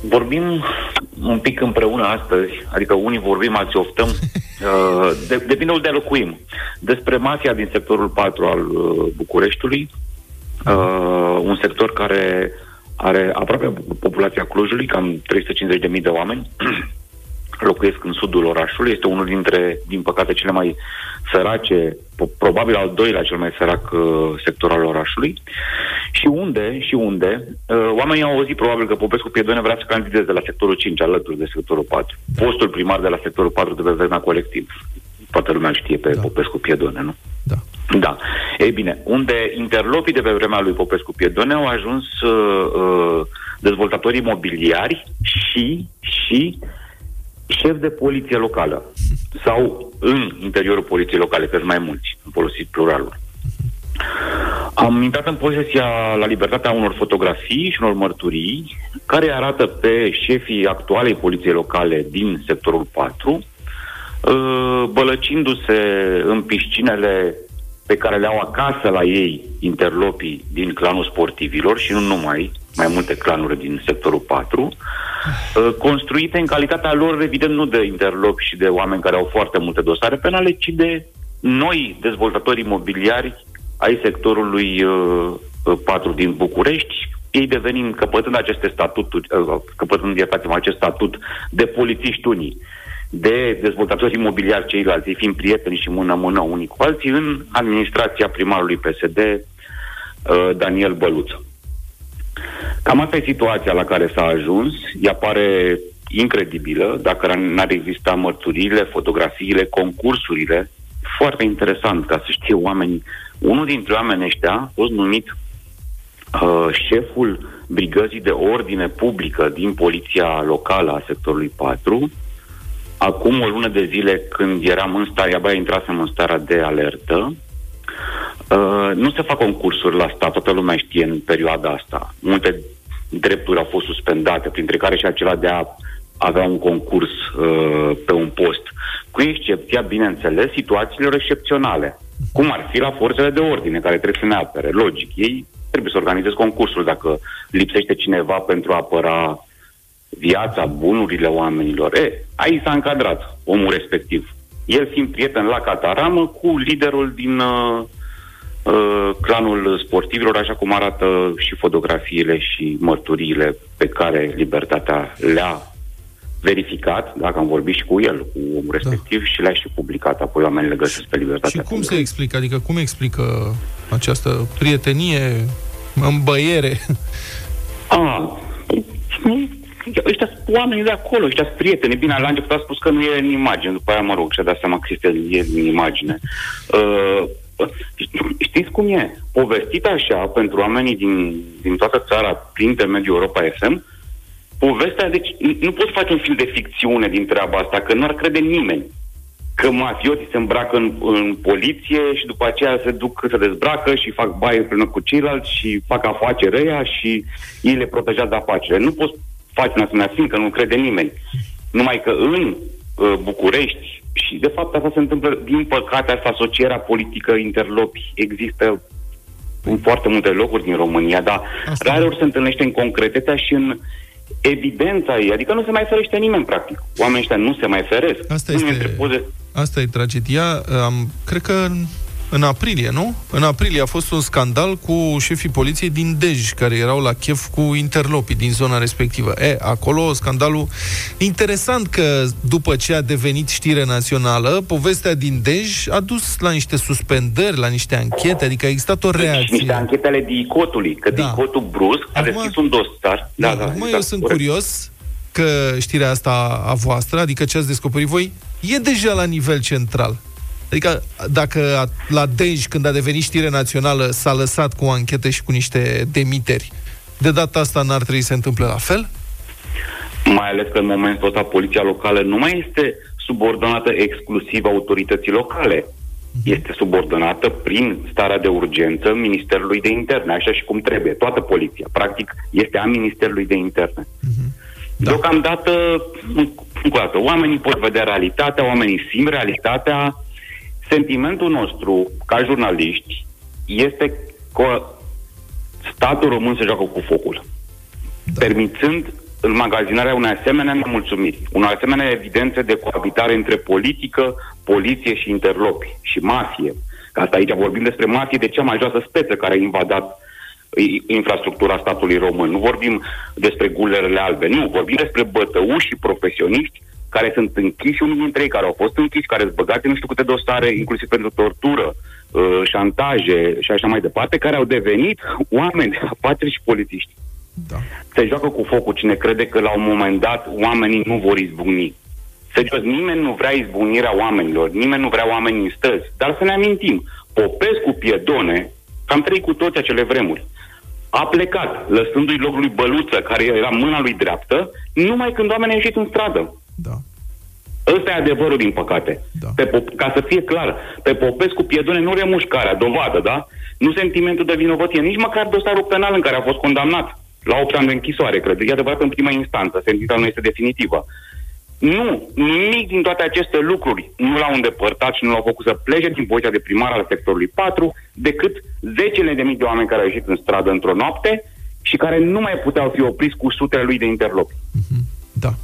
Vorbim un pic împreună astăzi, adică unii vorbim, alții oftăm, uh, de, depinde unde locuim. Despre mafia din sectorul 4 al uh, Bucureștiului, uh, un sector care are aproape populația Clujului, cam 350.000 de oameni, locuiesc în sudul orașului, este unul dintre, din păcate, cele mai sărace, po- probabil al doilea cel mai sărac uh, sector al orașului. Și unde, și unde, uh, oamenii au auzit probabil că Popescu Piedone vrea să candideze la sectorul 5 alături de sectorul 4. Postul primar de la sectorul 4 de pe vremea colectiv. Toată lumea îl știe pe da. Popescu Piedone, nu? Da. Da. Ei bine, unde interlopii de pe vremea lui Popescu Piedone au ajuns uh, uh, dezvoltatori imobiliari și, și șef de poliție locală sau în interiorul poliției locale, că sunt mai mulți, am folosit pluralul. Am intrat în posesia la libertatea unor fotografii și unor mărturii care arată pe șefii actualei poliției locale din sectorul 4 uh, bălăcindu-se în piscinele pe care le au acasă la ei interlopii din clanul sportivilor și nu numai, mai multe clanuri din sectorul 4, uh, construite în calitatea lor, evident, nu de interlopi și de oameni care au foarte multe dosare penale, ci de noi dezvoltatori imobiliari ai sectorului uh, uh, 4 din București, ei devenind, căpătând aceste statuturi, uh, căpătând, iertați-mă, acest statut de polițiști unii, de dezvoltatori imobiliari ceilalți, ei fiind prieteni și mână-mână unii cu alții, în administrația primarului PSD, uh, Daniel Băluță. Cam asta e situația la care s-a ajuns. Ea pare incredibilă, dacă n-ar exista mărturiile, fotografiile, concursurile. Foarte interesant ca să știe oamenii. Unul dintre oamenii ăștia a fost numit uh, șeful brigăzii de ordine publică din poliția locală a sectorului 4, acum o lună de zile când eram în stare, abia intrasem în starea de alertă, uh, nu se fac concursuri la stat, toată lumea știe în perioada asta. Multe drepturi au fost suspendate, printre care și acela de a avea un concurs uh, pe un post. Cu excepția, bineînțeles, situațiilor excepționale. Cum ar fi la forțele de ordine, care trebuie să ne apere. Logic, ei trebuie să organizeze concursul dacă lipsește cineva pentru a apăra viața, bunurile oamenilor. E, aici s-a încadrat omul respectiv. El fiind prieten la cataramă cu liderul din, uh, uh, clanul sportivilor, așa cum arată și fotografiile și mărturiile pe care Libertatea le-a verificat, dacă am vorbit și cu el, cu omul respectiv, da. și le-a și publicat. Apoi oamenii le găsesc pe Libertatea. Și cum se explică? Adică cum explică această prietenie, îmbăiere? A, ăștia sunt oamenii de acolo, ăștia sunt prieteni. Bine, la început a spus că nu e în imagine, după aia, mă rog, și-a dat seama că este el în imagine. Uh, știți cum e? Povestit așa pentru oamenii din, din toată țara, prin intermediul Europa FM, povestea, deci nu poți face un film de ficțiune din treaba asta, că nu ar crede nimeni că mafioții se îmbracă în, în poliție și după aceea se duc, se dezbracă și fac baie împreună cu ceilalți și fac afaceri ăia și ei le protejează afacerile. Nu poți face un asemenea film, că nu crede nimeni. Numai că în uh, București, și de fapt asta se întâmplă, din păcate, asta asocierea politică interlopi există în foarte multe locuri din România, dar rare ori se întâlnește în concretețea și în evidența ei, adică nu se mai ferește nimeni, practic. Oamenii ăștia nu se mai feresc. Asta este, poze... asta e tragedia. Am, cred că în aprilie, nu? În aprilie a fost un scandal cu șefii poliției din Dej, care erau la chef cu interlopii din zona respectivă. E, acolo scandalul... Interesant că după ce a devenit știre națională, povestea din Dej a dus la niște suspendări, la niște anchete, adică a existat o reacție. Și niște anchete ale DICOT-ului, că da. DICOT-ul brusc a deschis un dosar. Da, da, da, acum exact, eu sunt corect. curios că știrea asta a voastră, adică ce ați descoperit voi, e deja la nivel central. Adică dacă la Dej, când a devenit știre națională, s-a lăsat cu o anchetă și cu niște demiteri, de data asta n-ar trebui să se întâmple la fel? Mai ales că în momentul ăsta poliția locală nu mai este subordonată exclusiv autorității locale. Mhm. Este subordonată prin starea de urgență Ministerului de Interne, așa și cum trebuie. Toată poliția, practic, este a Ministerului de Interne. Uh-huh. Da. Deocamdată, încă o dată, oamenii pot vedea realitatea, oamenii simt realitatea, Sentimentul nostru, ca jurnaliști, este că statul român se joacă cu focul, da. permițând înmagazinarea unei asemenea nemulțumiri, unei asemenea evidențe de coabitare între politică, poliție și interlopi și mafie. Că asta aici vorbim despre mafie de cea mai joasă speță care a invadat infrastructura statului român. Nu vorbim despre gulerele albe, nu, vorbim despre bătăuși și profesioniști care sunt închiși, unii dintre ei care au fost închiși, care sunt băgate nu știu câte dosare, inclusiv pentru tortură, uh, șantaje și așa mai departe, care au devenit oameni de afaceri și polițiști. Da. Se joacă cu focul cine crede că la un moment dat oamenii nu vor izbucni. Serios, nimeni nu vrea izbunirea oamenilor, nimeni nu vrea oameni în străzi. Dar să ne amintim, Popescu Piedone, cam trei cu toți acele vremuri, a plecat, lăsându-i locul lui Băluță, care era mâna lui dreaptă, numai când oamenii au ieșit în stradă. Da. Ăsta e adevărul, din păcate. Da. Pe, ca să fie clar, pe Popescu Piedone nu remușcarea, dovadă, da? Nu sentimentul de vinovăție, nici măcar dosarul penal în care a fost condamnat la 8 ani de închisoare, cred. E adevărat în prima instanță, sentința nu este definitivă. Nu, nimic din toate aceste lucruri nu l-au îndepărtat și nu l-au făcut să plece din poziția de primar al sectorului 4, decât zecile de mii de oameni care au ieșit în stradă într-o noapte și care nu mai puteau fi opriți cu sutele lui de interlopi. Mm-hmm. Da.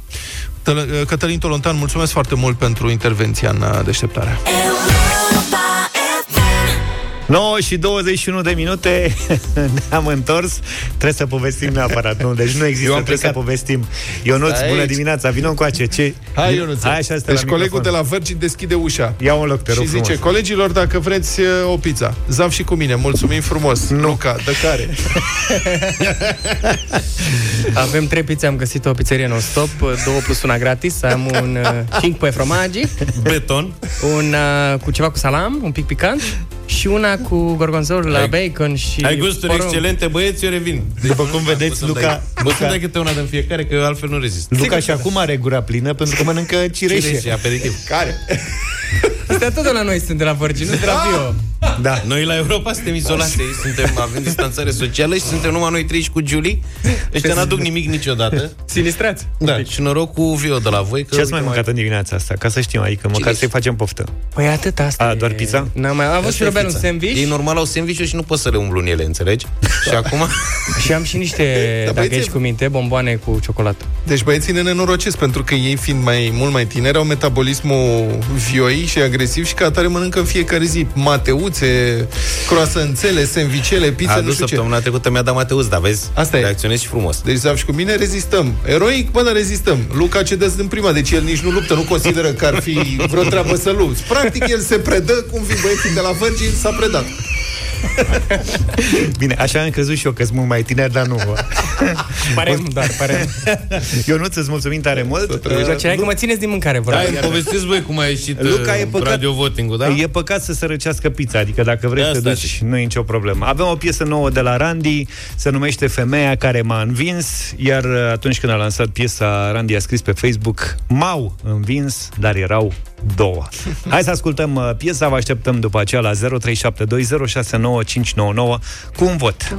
Cătălin Tolontan, mulțumesc foarte mult pentru intervenția în uh, deșteptarea. 9 și 21 de minute Ne-am întors Trebuie să povestim neapărat nu? Deci nu există, trebuie plecat. să povestim Ionuț, Aici. bună dimineața, vină încoace Ce? Hai Ionuț Hai, așa Deci la colegul de la Virgin deschide ușa Ia un loc, te rog Și zice, frumos. colegilor, dacă vreți uh, o pizza Zav și cu mine, mulțumim frumos nu. Luca, de care? Avem trei pizze, am găsit o pizzerie non-stop Două plus una gratis Am un uh, 5 pe fromagi Beton Un uh, cu ceva cu salam, un pic picant și una cu gorgonzola la bacon și Ai gusturi porumb. excelente, băieți, eu revin. După cum vedeți, Luca... Luca... dai câte una din fiecare, că altfel nu rezist. Luca și acum are gura plină pentru că mănâncă cireșe. Cireșe, aperitiv. Care? Astea tot de la noi sunt de la Virgin, nu de la Bio. Da. Noi la Europa suntem izolați, suntem, avem distanțare socială și suntem numai noi trei și cu Julie. Ăștia n-aduc nimic niciodată. Sinistrați. Da, și noroc cu Vio de la voi. Că Ce ați mai mâncat în dimineața asta? Ca să știm, adică măcar să-i facem poftă. Păi atât asta A, doar pizza? N-am mai avut și Robert un sandwich. Ei normal au sandwich și nu pot să le umblu în ele, înțelegi? Da. Și acum... și am și niște, da, dacă ești cu minte, bomboane cu ciocolată. Deci băieții ne nenorocesc, pentru că ei fiind mai mult mai tineri, au metabolismul vioi și agresiv și ca atare mănâncă în fiecare zi mateuț, căsuțe, croasanțele, sandvichele, pizza, A nu dus știu ce. săptămâna trecută mi-a dat Mateus, dar vezi, Asta e. reacționezi și frumos. Deci, Zav, și cu mine rezistăm. Eroic, bă, dar rezistăm. Luca cedează în prima, deci el nici nu luptă, nu consideră că ar fi vreo treabă să lupți. Practic, el se predă, cum vin băieții de la Virgin, s-a predat. Bine, așa am crezut și eu că sunt mult mai tineri, dar nu. Pare, doar, pare. Eu nu ți mulțumim tare mult. Dar ce ai că mă țineți din mâncare, vă Da, rog. îmi povestiți voi cum a ieșit Luca, e uh, păcat- radio voting da? E păcat să se răcească pizza, adică dacă vrei De să te asta duci, nu e nicio problemă. Avem o piesă nouă de la Randy, se numește Femeia care m-a învins, iar uh, atunci când a lansat piesa, Randy a scris pe Facebook, m-au învins, dar erau două. Hai să ascultăm uh, piesa, vă așteptăm după aceea la 0372069599 cu un vot.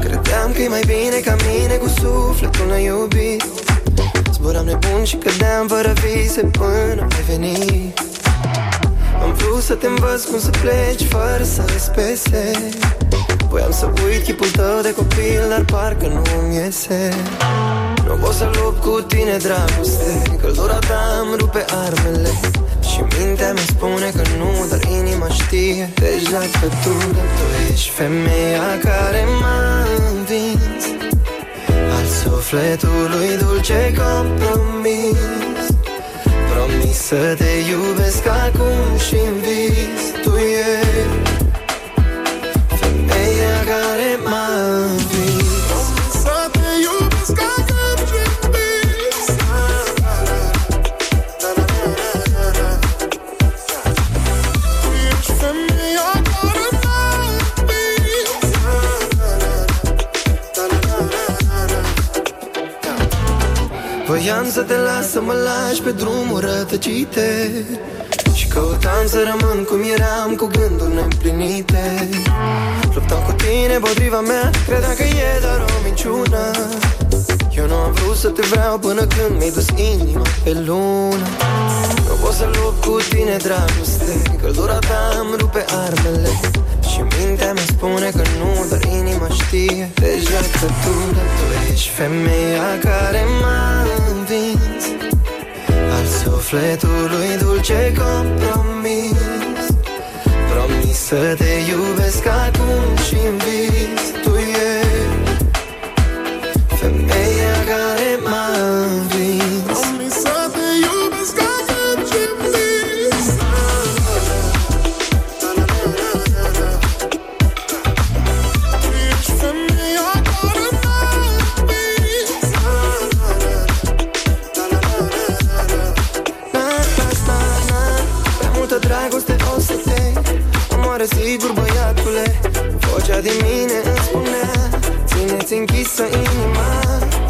Credeam că e mai bine ca mine cu sufletul neiubit Zburam nebun și cădeam fără vise până ai venit. Am vrut să te învăț cum să pleci fără să îți pese Voiam să uit chipul tău de copil, dar parcă nu-mi iese Nu pot să lupt cu tine, dragoste Căldura ta îmi rupe armele. Și mintea mi spune că nu, dar inima știe. Deja că tu, tu ești femeia care m-a învins Al sufletului dulce compromis Promis să te iubesc acum și în vis. Tu ești Voiam să te las să mă lași pe drumuri rătăcite. Și căutam să rămân cum eram cu gânduri neîmplinite. Luptam cu tine potriva mea, credeam că e doar o minciună. Eu nu am vrut să te vreau până când mi-ai dus inima pe lună. Nu pot să lupt cu tine, dragoste Căldura ta îmi rupe armele. Și mintea mi spune că nu, dar inima știe Deja că tu, tu ești femeia care m-a învins Al sufletului dulce compromis. Promis să te iubesc acum și în vis. Tu ești femeia care o să te Omoare sigur băiatule. Vocea din mine îmi spunea Ține-ți închisă inima.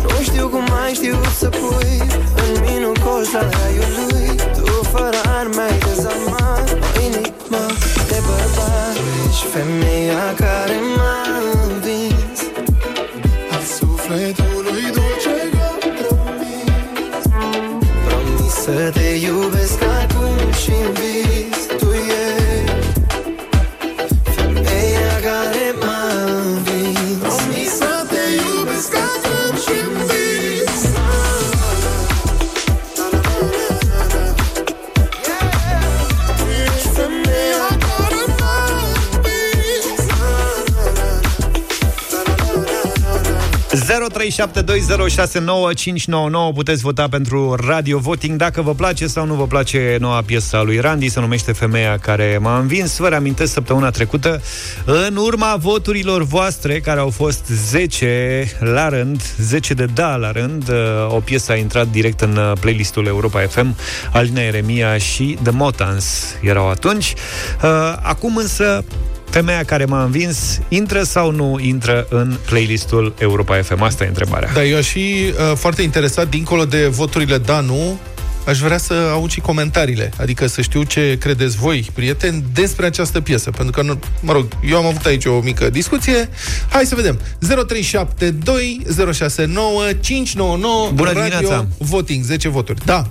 Nu știu cum mai știu să pui În minul colț al raiului Tu fără arme ai dezarmat O inimă de bărbat. Tu ești femeia care m-a învins. Al sufletului dulce compromis Promis să te iubesc acum și în 0372069599 puteți vota pentru Radio Voting dacă vă place sau nu vă place noua piesă a lui Randy, se numește Femeia care m-a învins. Vă reamintesc săptămâna trecută, în urma voturilor voastre, care au fost 10 la rând, 10 de da la rând, uh, o piesă a intrat direct în uh, playlistul Europa FM, Alina Eremia și The Motans erau atunci. Uh, Acum însă Femeia care m-a învins intră sau nu intră în playlistul Europa FM? Asta e întrebarea. Dar eu aș fi uh, foarte interesat, dincolo de voturile da, nu, aș vrea să aud și comentariile. Adică să știu ce credeți voi, prieteni, despre această piesă. Pentru că, nu, mă rog, eu am avut aici o mică discuție. Hai să vedem. 0372 069 599 Bună Radio dimineața! Voting, 10 voturi. Da.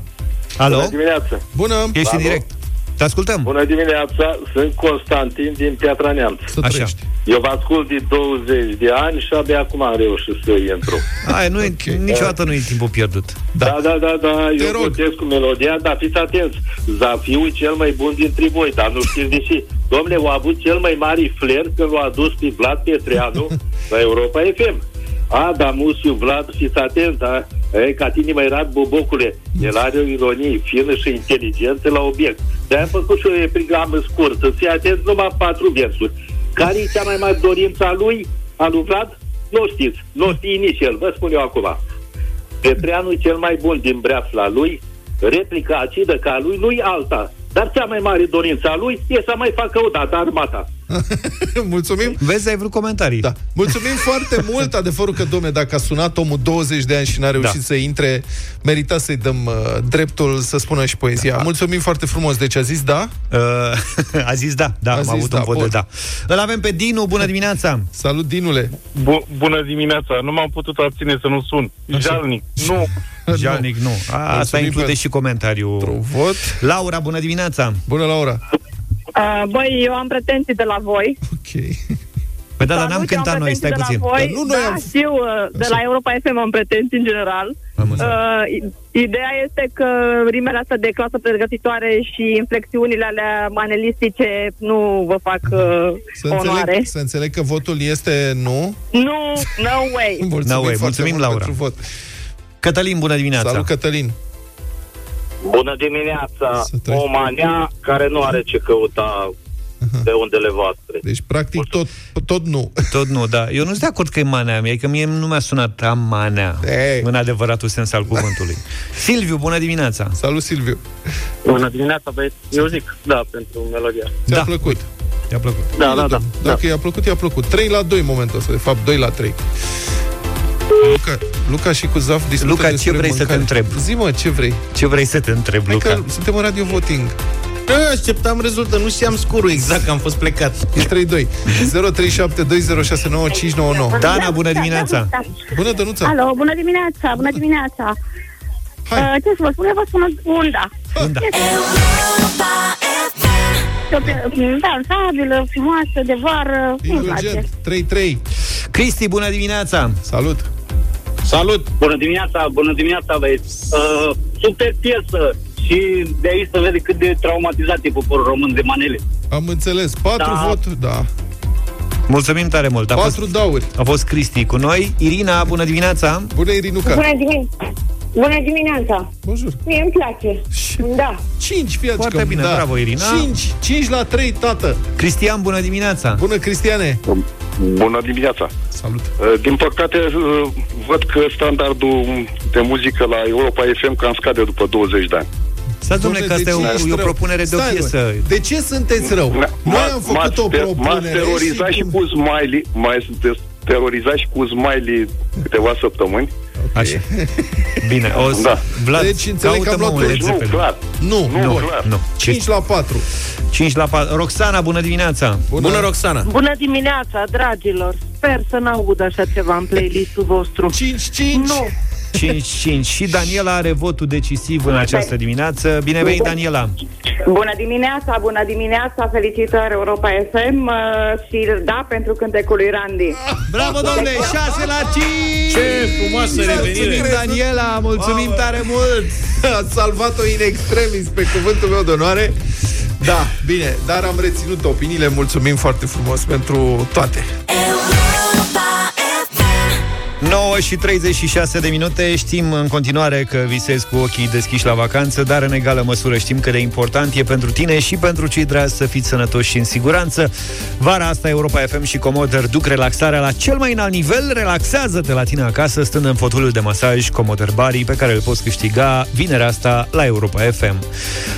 Alo? Bună dimineața! Bună! Ești în Alo? direct. Te ascultăm. Bună dimineața, sunt Constantin din Piatra Neamț. Să Așa. trăiești. Eu vă ascult de 20 de ani și abia acum am reușit să intru. Hai, nu e, niciodată nu e timpul pierdut. Da, da, da, da, Te eu rog. plătesc cu melodia, dar fiți atenți. Zafiu e cel mai bun dintre voi, dar nu știți de ce. Domnule, au avut cel mai mare flair când l-a adus pe Vlad Petreanu la Europa FM. A, dar Musiu, Vlad, fiți atenți, da? E, ca tine mai rat bobocule. El are o ironie fină și inteligență la obiect. De-aia am făcut și o epigramă scurtă. Fii atent numai patru versuri. Care e cea mai mare dorință a lui, a lui Vlad? Nu știți. Nu știe nici el. Vă spun eu acum. Petreanu e cel mai bun din breafla lui, replica acidă ca a lui, nu-i alta. Dar cea mai mare dorință a lui e să mai facă o dată armata. Mulțumim. Vezi, ai vrut comentarii. Da. Mulțumim foarte mult. Adevărul că, domne, dacă a sunat omul 20 de ani și n-a reușit Da. să intre, merita să-i dăm uh, dreptul să spună și poezia. Da. Mulțumim foarte frumos. Deci a zis da? Uh, a zis da, da, A am zis avut da, un vot de bun. da. Îl avem pe Dinu, bună dimineața! Salut, Dinule! Bu- bună dimineața, nu m-am putut abține să nu sun. Jalnic, nu. Jalnic, nu. A, asta Mulțumim include pentru- și comentariul. Vot. Laura, bună dimineața! Bună, Laura! Uh, băi, eu am pretenții de la voi. Ok. Păi da, dar Salut, n-am eu cântat am noi, pretenții stai de la puțin. Voi. Dar nu noi da, am- știu, uh, de la Europa FM am pretenții în general. Am înțeles. Uh, ideea este că rimele astea de clasă pregătitoare și inflexiunile alea manelistice nu vă fac uh, Să onoare. înțeleg, să înțeleg că votul este nu. Nu, no way. Mulțumim, No way. foarte Mulțumim, mult Laura. Pentru vot. Cătălin, bună dimineața! Salut, Cătălin! Bună dimineața! Să trăiești. O manea care nu are ce căuta pe undele voastre. Deci, practic, tot, tot nu. Tot nu, da. Eu nu sunt de acord că e manea mea, că mie nu mi-a sunat a manea, Ei. în adevăratul sens al cuvântului. Silviu, bună dimineața! Salut, Silviu! Bună dimineața, băieți. Eu zic da pentru melodia. Ți-a Da. plăcut? I-a plăcut. Da, da, da. Dacă i-a plăcut, i-a plăcut. 3 la 2 în momentul ăsta, de fapt 2 la 3. Luca, Luca și cu Zaf discută Luca, ce despre vrei să te mâncare. întreb? Zi mă, ce vrei? Ce vrei să te întreb, Hai Luca? că suntem în radio voting. Eu așteptam rezultă, nu știam scurul exact, că am fost plecat. E 3-2. 0372069599. Dana, bună dimineața! Bună, Dănuța! Alo, bună dimineața, bună dimineața. Hai. Uh, ce să vă spun? Eu vă spun unda. Unda. E o pe- Dansabilă, frumoasă, de vară. Îmi place. Indulgent. 3-3. Cristi, bună dimineața! Salut! Salut! Bună dimineața, bună dimineața, băieți. Uh, super piesă și de aici se vede cât de traumatizat e poporul român de manele. Am înțeles. 4 Da. voturi, da. Mulțumim tare mult! A 4 fost, dauri. a fost Cristi cu noi. Irina, bună dimineața! Bună, Irinuca! Bună dimineața. Bună dimineața. Bonjour. Mie îmi place. Da. 5, fiați Foarte că- bine, da. bravo, Irina. 5, 5 la 3, tată. Cristian, bună dimineața! Bună, Cristiane. Bună dimineața! Salut. Uh, Din păcate, uh, văd că standardul de muzică la Europa FM cam scade după 20 de ani. Stați, domnule, că asta e Dom'le, de ce o, ești e o rău? propunere de o Stai, piesă. mă. De ce sunteți rău? Noi am făcut m-ați o ter- propunere M-ați terorizat și, cum- cu smiley, m-ați te- terorizat și cu smiley câteva săptămâni. Așa. Bine, o să... Da. Vlad, Deci înțeleg că am caută-mă luat un un- Led Nu, Zeppelin. clar. Nu, Nu, nu. clar. Nu. 5 la 4. 5 la 4. Roxana, bună dimineața! Bună, Bună, Roxana! Bună dimineața, dragilor. Sper să n-aud așa ceva în playlistul vostru. 5, 5. Nu. 5-5. Și Daniela are votul decisiv în această dimineață. Bine venit, Daniela! Bună dimineața, bună dimineața, felicitări Europa FM uh, și da pentru cântecul lui Randy. Bravo, domnule! 6 la 5! Ce frumoasă Mulțumim, revenire! Daniela! Mulțumim tare mult! Ați salvat-o in extremis pe cuvântul meu de onoare. Da, bine, dar am reținut opiniile. Mulțumim foarte frumos pentru toate. 9 și 36 de minute. Știm în continuare că visezi cu ochii deschiși la vacanță Dar în egală măsură știm cât de important e pentru tine Și pentru cei dragi să fiți sănătoși și în siguranță. Vara asta Europa FM și Comoder duc relaxarea la cel mai înalt nivel. Relaxează-te la tine acasă stând în fotoliul de masaj Comoder Bari Pe care îl poți câștiga vinerea asta la Europa FM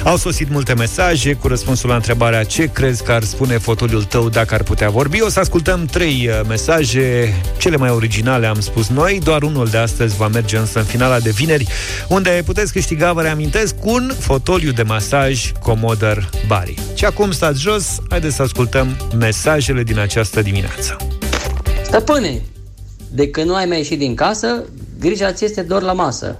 Au sosit multe mesaje cu răspunsul la întrebarea Ce crezi că ar spune fotoliul tău dacă ar putea vorbi? O să ascultăm trei uh, mesaje. Cele mai originale am spus noi Doar unul de astăzi va merge însă în finala de vineri Unde puteți câștiga, vă reamintesc Un fotoliu de masaj Comoder Bari Și acum stați jos Haideți să ascultăm mesajele din această dimineață Stăpâne, de când nu ai mai ieșit din casă, grija ți este doar la masă.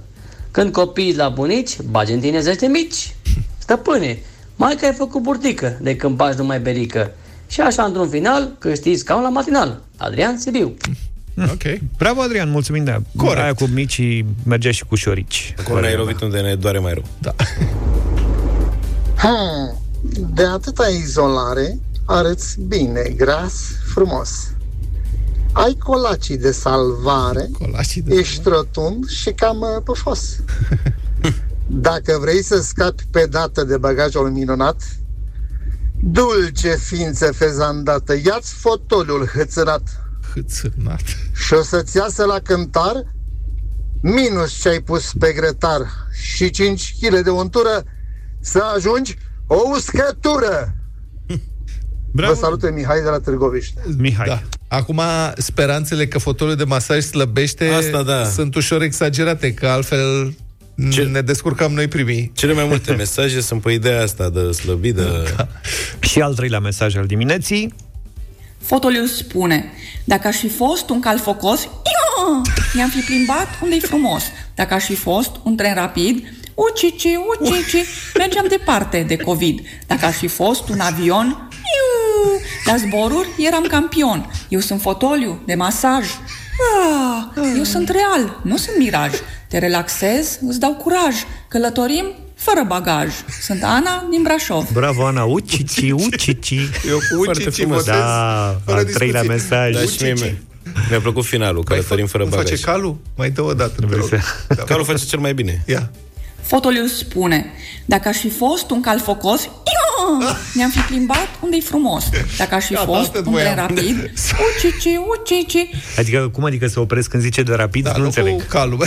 Când copiii la bunici, bagi în tine zece mici. Stăpâne, mai că ai făcut burtică de când bagi numai berică. Și așa, într-un final, câștigi ca un la matinal. Adrian Sibiu. Ok. Bravo, Adrian, mulțumim, da. Corect. Aia cu micii mergea și cu șorici. Acum ne-ai lovit unde ne doare mai rău. Da. Ha, de atâta izolare arăți bine, gras, frumos. Ai colacii de salvare, colacii de ești rotund și cam uh, pufos. Dacă vrei să scapi pe dată de bagajul minunat, dulce ființă fezandată, ia-ți fotoliul hățânat Hâțânat. și o să-ți iasă la cântar minus ce ai pus pe grătar și 5 kg de untură să ajungi o uscătură. Bravo. Vă salută Mihai de la Târgoviște. Mihai. Da. Acum, speranțele că fotoliul de masaj slăbește Asta da. sunt ușor exagerate, că altfel Ce? ne descurcam noi primii. Cele mai multe mesaje sunt pe ideea asta de slăbit, de... Da. Și al treilea mesaj al dimineții. Fotoliu spune, dacă aș fi fost un cal focos, ia, mi-am fi plimbat unde e frumos. Dacă aș fi fost un tren rapid, ucici, ucici, mergeam departe de COVID. Dacă aș fi fost un avion, iu, la zboruri eram campion. Eu sunt fotoliu de masaj. Ah, eu sunt real, nu sunt miraj. Te relaxez, îți dau curaj. Călătorim fără bagaj. Sunt Ana din Brașov. Bravo, Ana. Ucici, ucici. Eu cu Foarte ucici frumos. votez Da, fără al treilea discuție. mesaj. Da, și mie mi- mi-a plăcut finalul, călătorim fără Cum bagaj. face calul? Mai dă o dată, te rog. Da. Calul face cel mai bine. Ia. Fotoliu spune, dacă aș fi fost un cal focos, ia, ne-am fi plimbat unde e frumos. Dacă aș fi Gata, fost atât un tren voiam. rapid, ucici, ucici. Adică, cum adică se opresc când zice de rapid? Da, nu nu înțeleg. cu calul.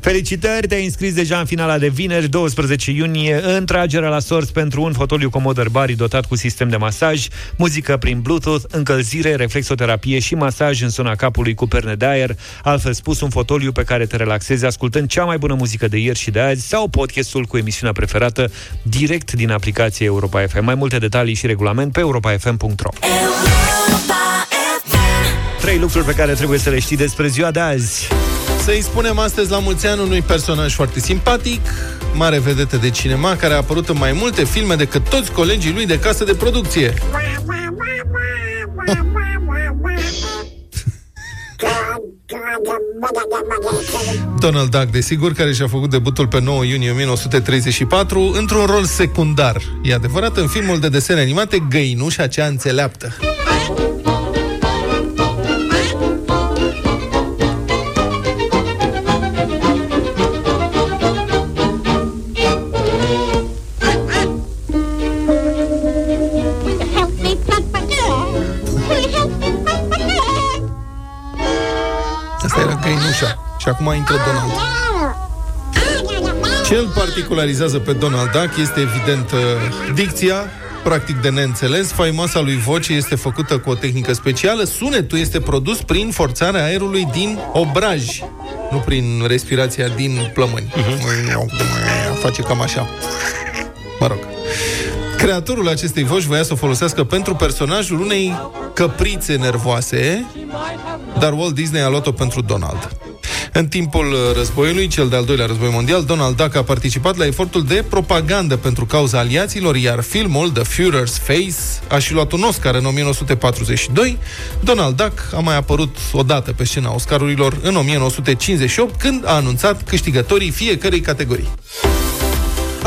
Felicitări, te-ai înscris deja în finala de vineri, 12 iunie, în tragerea la sorți pentru un fotoliu Commodore Bari dotat cu sistem de masaj, muzică prin Bluetooth, încălzire, reflexoterapie și masaj în zona capului cu perne de aer, altfel spus un fotoliu pe care te relaxezi ascultând cea mai bună muzică de ieri și de azi sau podcastul cu emisiunea preferată direct din aplicația Europa FM. Mai multe detalii și regulament pe europafm.ro Trei lucruri pe care trebuie să le știi despre ziua de azi. Să-i spunem astăzi la mulți ani unui personaj foarte simpatic, mare vedetă de cinema, care a apărut în mai multe filme decât toți colegii lui de casă de producție. Donald Duck, desigur, care și-a făcut debutul pe 9 iunie 1934 într-un rol secundar. E adevărat, în filmul de desene animate Găinușa cea înțeleaptă. Și acum intră Donald. Ce îl particularizează pe Donald Duck este evident uh, dicția, practic de neînțeles. Faimoasa lui voce este făcută cu o tehnică specială. Sunetul este produs prin forțarea aerului din obraj, nu prin respirația din plămâni. Face cam așa. Mă rog. Creatorul acestei voci voia să o folosească pentru personajul unei căprițe nervoase, dar Walt Disney a luat-o pentru Donald. În timpul războiului, cel de-al doilea război mondial, Donald Duck a participat la efortul de propagandă pentru cauza aliaților, iar filmul The Führer's Face a și luat un Oscar în 1942. Donald Duck a mai apărut odată pe scena Oscarurilor în 1958, când a anunțat câștigătorii fiecărei categorii.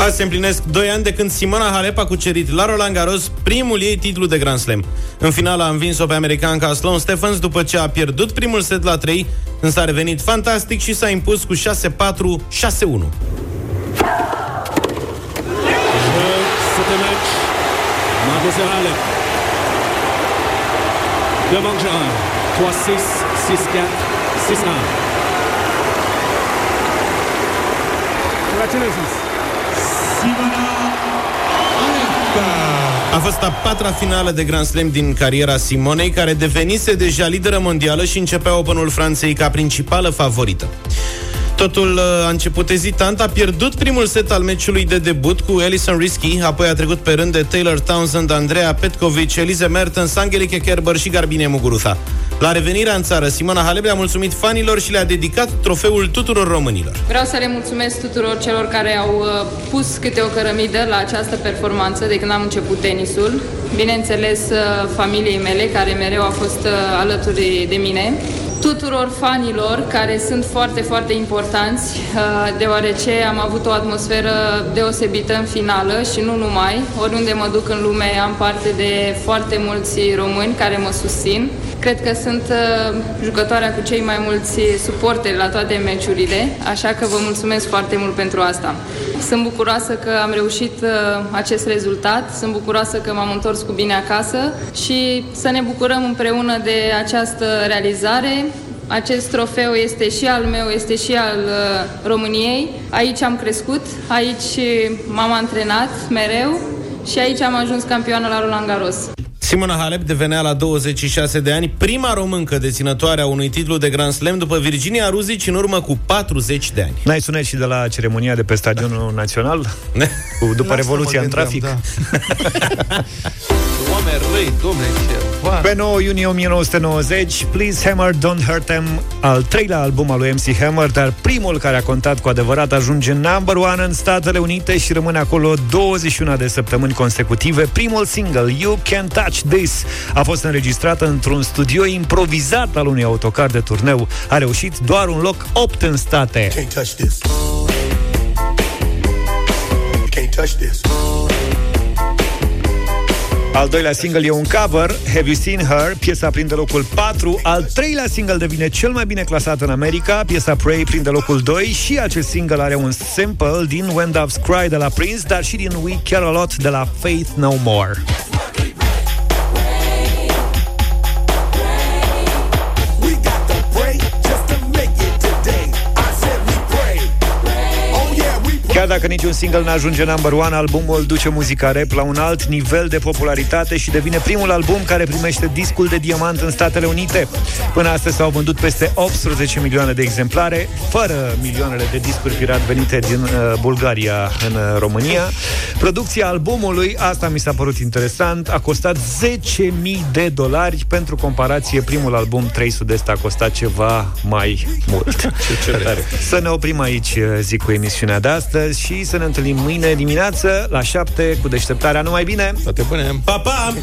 Azi se împlinesc 2 ani de când Simona Halep a cucerit la Roland Garros primul ei titlu de Grand Slam. În final a învins-o pe americanca Sloane Stephens după ce a pierdut primul set la 3, însă a revenit fantastic și s-a impus cu 6-4, 6-1. C'était match. Mademoiselle Halep. De Mangerin. 3-6, 6-4, 6-1. Congratulations. Simona A fost a patra finală de Grand Slam din cariera Simonei, care devenise deja lideră mondială și începea Openul Franței ca principală favorită. Totul uh, a început ezitant, a pierdut primul set al meciului de debut cu Alison Risky, apoi a trecut pe rând de Taylor Townsend, Andrea Petkovic, Elize Mertens, Angelique Kerber și Garbine Muguruza. La revenirea în țară, Simona Halep le-a mulțumit fanilor și le-a dedicat trofeul tuturor românilor. Vreau să le mulțumesc tuturor celor care au uh, pus câte o cărămidă la această performanță de când am început tenisul. Bineînțeles, uh, familiei mele, care mereu a fost uh, alături de mine. Tuturor fanilor, care sunt foarte, foarte importanți, uh, deoarece am avut o atmosferă deosebită în finală și nu numai. Oriunde mă duc în lume am parte de foarte mulți români care mă susțin. Cred că sunt uh, jucătoarea cu cei mai mulți suporteri la toate meciurile, așa că vă mulțumesc foarte mult pentru asta. Sunt bucuroasă că am reușit uh, acest rezultat, sunt bucuroasă că m-am întors cu bine acasă și să ne bucurăm împreună de această realizare. Acest trofeu este și al meu, este și al uh, României. Aici am crescut, aici m-am antrenat mereu și aici am ajuns campioană la Roland Garros. Simona Halep devenea la 26 de ani prima româncă deținătoare a unui titlu de Grand Slam după Virginia Ruzici în urmă cu 40 de ani. N-ai sunat și de la ceremonia de pe Stadionul Național? Cu, după Lasă-mă Revoluția în gândeam, trafic? da. Oameni răi, domne, ceva. Pe 9 iunie 1990, Please Hammer, Don't Hurt Them, al treilea album al lui MC Hammer, dar primul care a contat cu adevărat ajunge number one în Statele Unite și rămâne acolo 21 de săptămâni consecutive. Primul single, You Can Touch This, a fost înregistrat într-un studio improvizat al unui autocar de turneu. A reușit doar un loc 8 în state. Can't touch this. You can't touch this. Al doilea single e un cover, Have You Seen Her? Piesa prinde locul 4. Al treilea single devine cel mai bine clasat în America. Piesa Pray prinde locul 2 și acest single are un sample din When Doves Cry de la Prince, dar și din We Care A Lot de la Faith No More. Dacă niciun single n-ajunge number one, albumul duce muzica rap la un alt nivel de popularitate și devine primul album care primește discul de diamant în Statele Unite. Până astăzi s-au vândut peste 18 milioane de exemplare, fără milioanele de discuri pirat venite din uh, Bulgaria în uh, România. Producția albumului, asta mi s-a părut interesant, a costat 10.000 de dolari. Pentru comparație, primul album 3 Sud-Est a costat ceva mai mult. Ce tare. Să ne oprim aici, zic, cu emisiunea de astăzi și să ne întâlnim mâine dimineață la 7 cu deșteptarea. Numai bine! Toate bune! Pa, pa!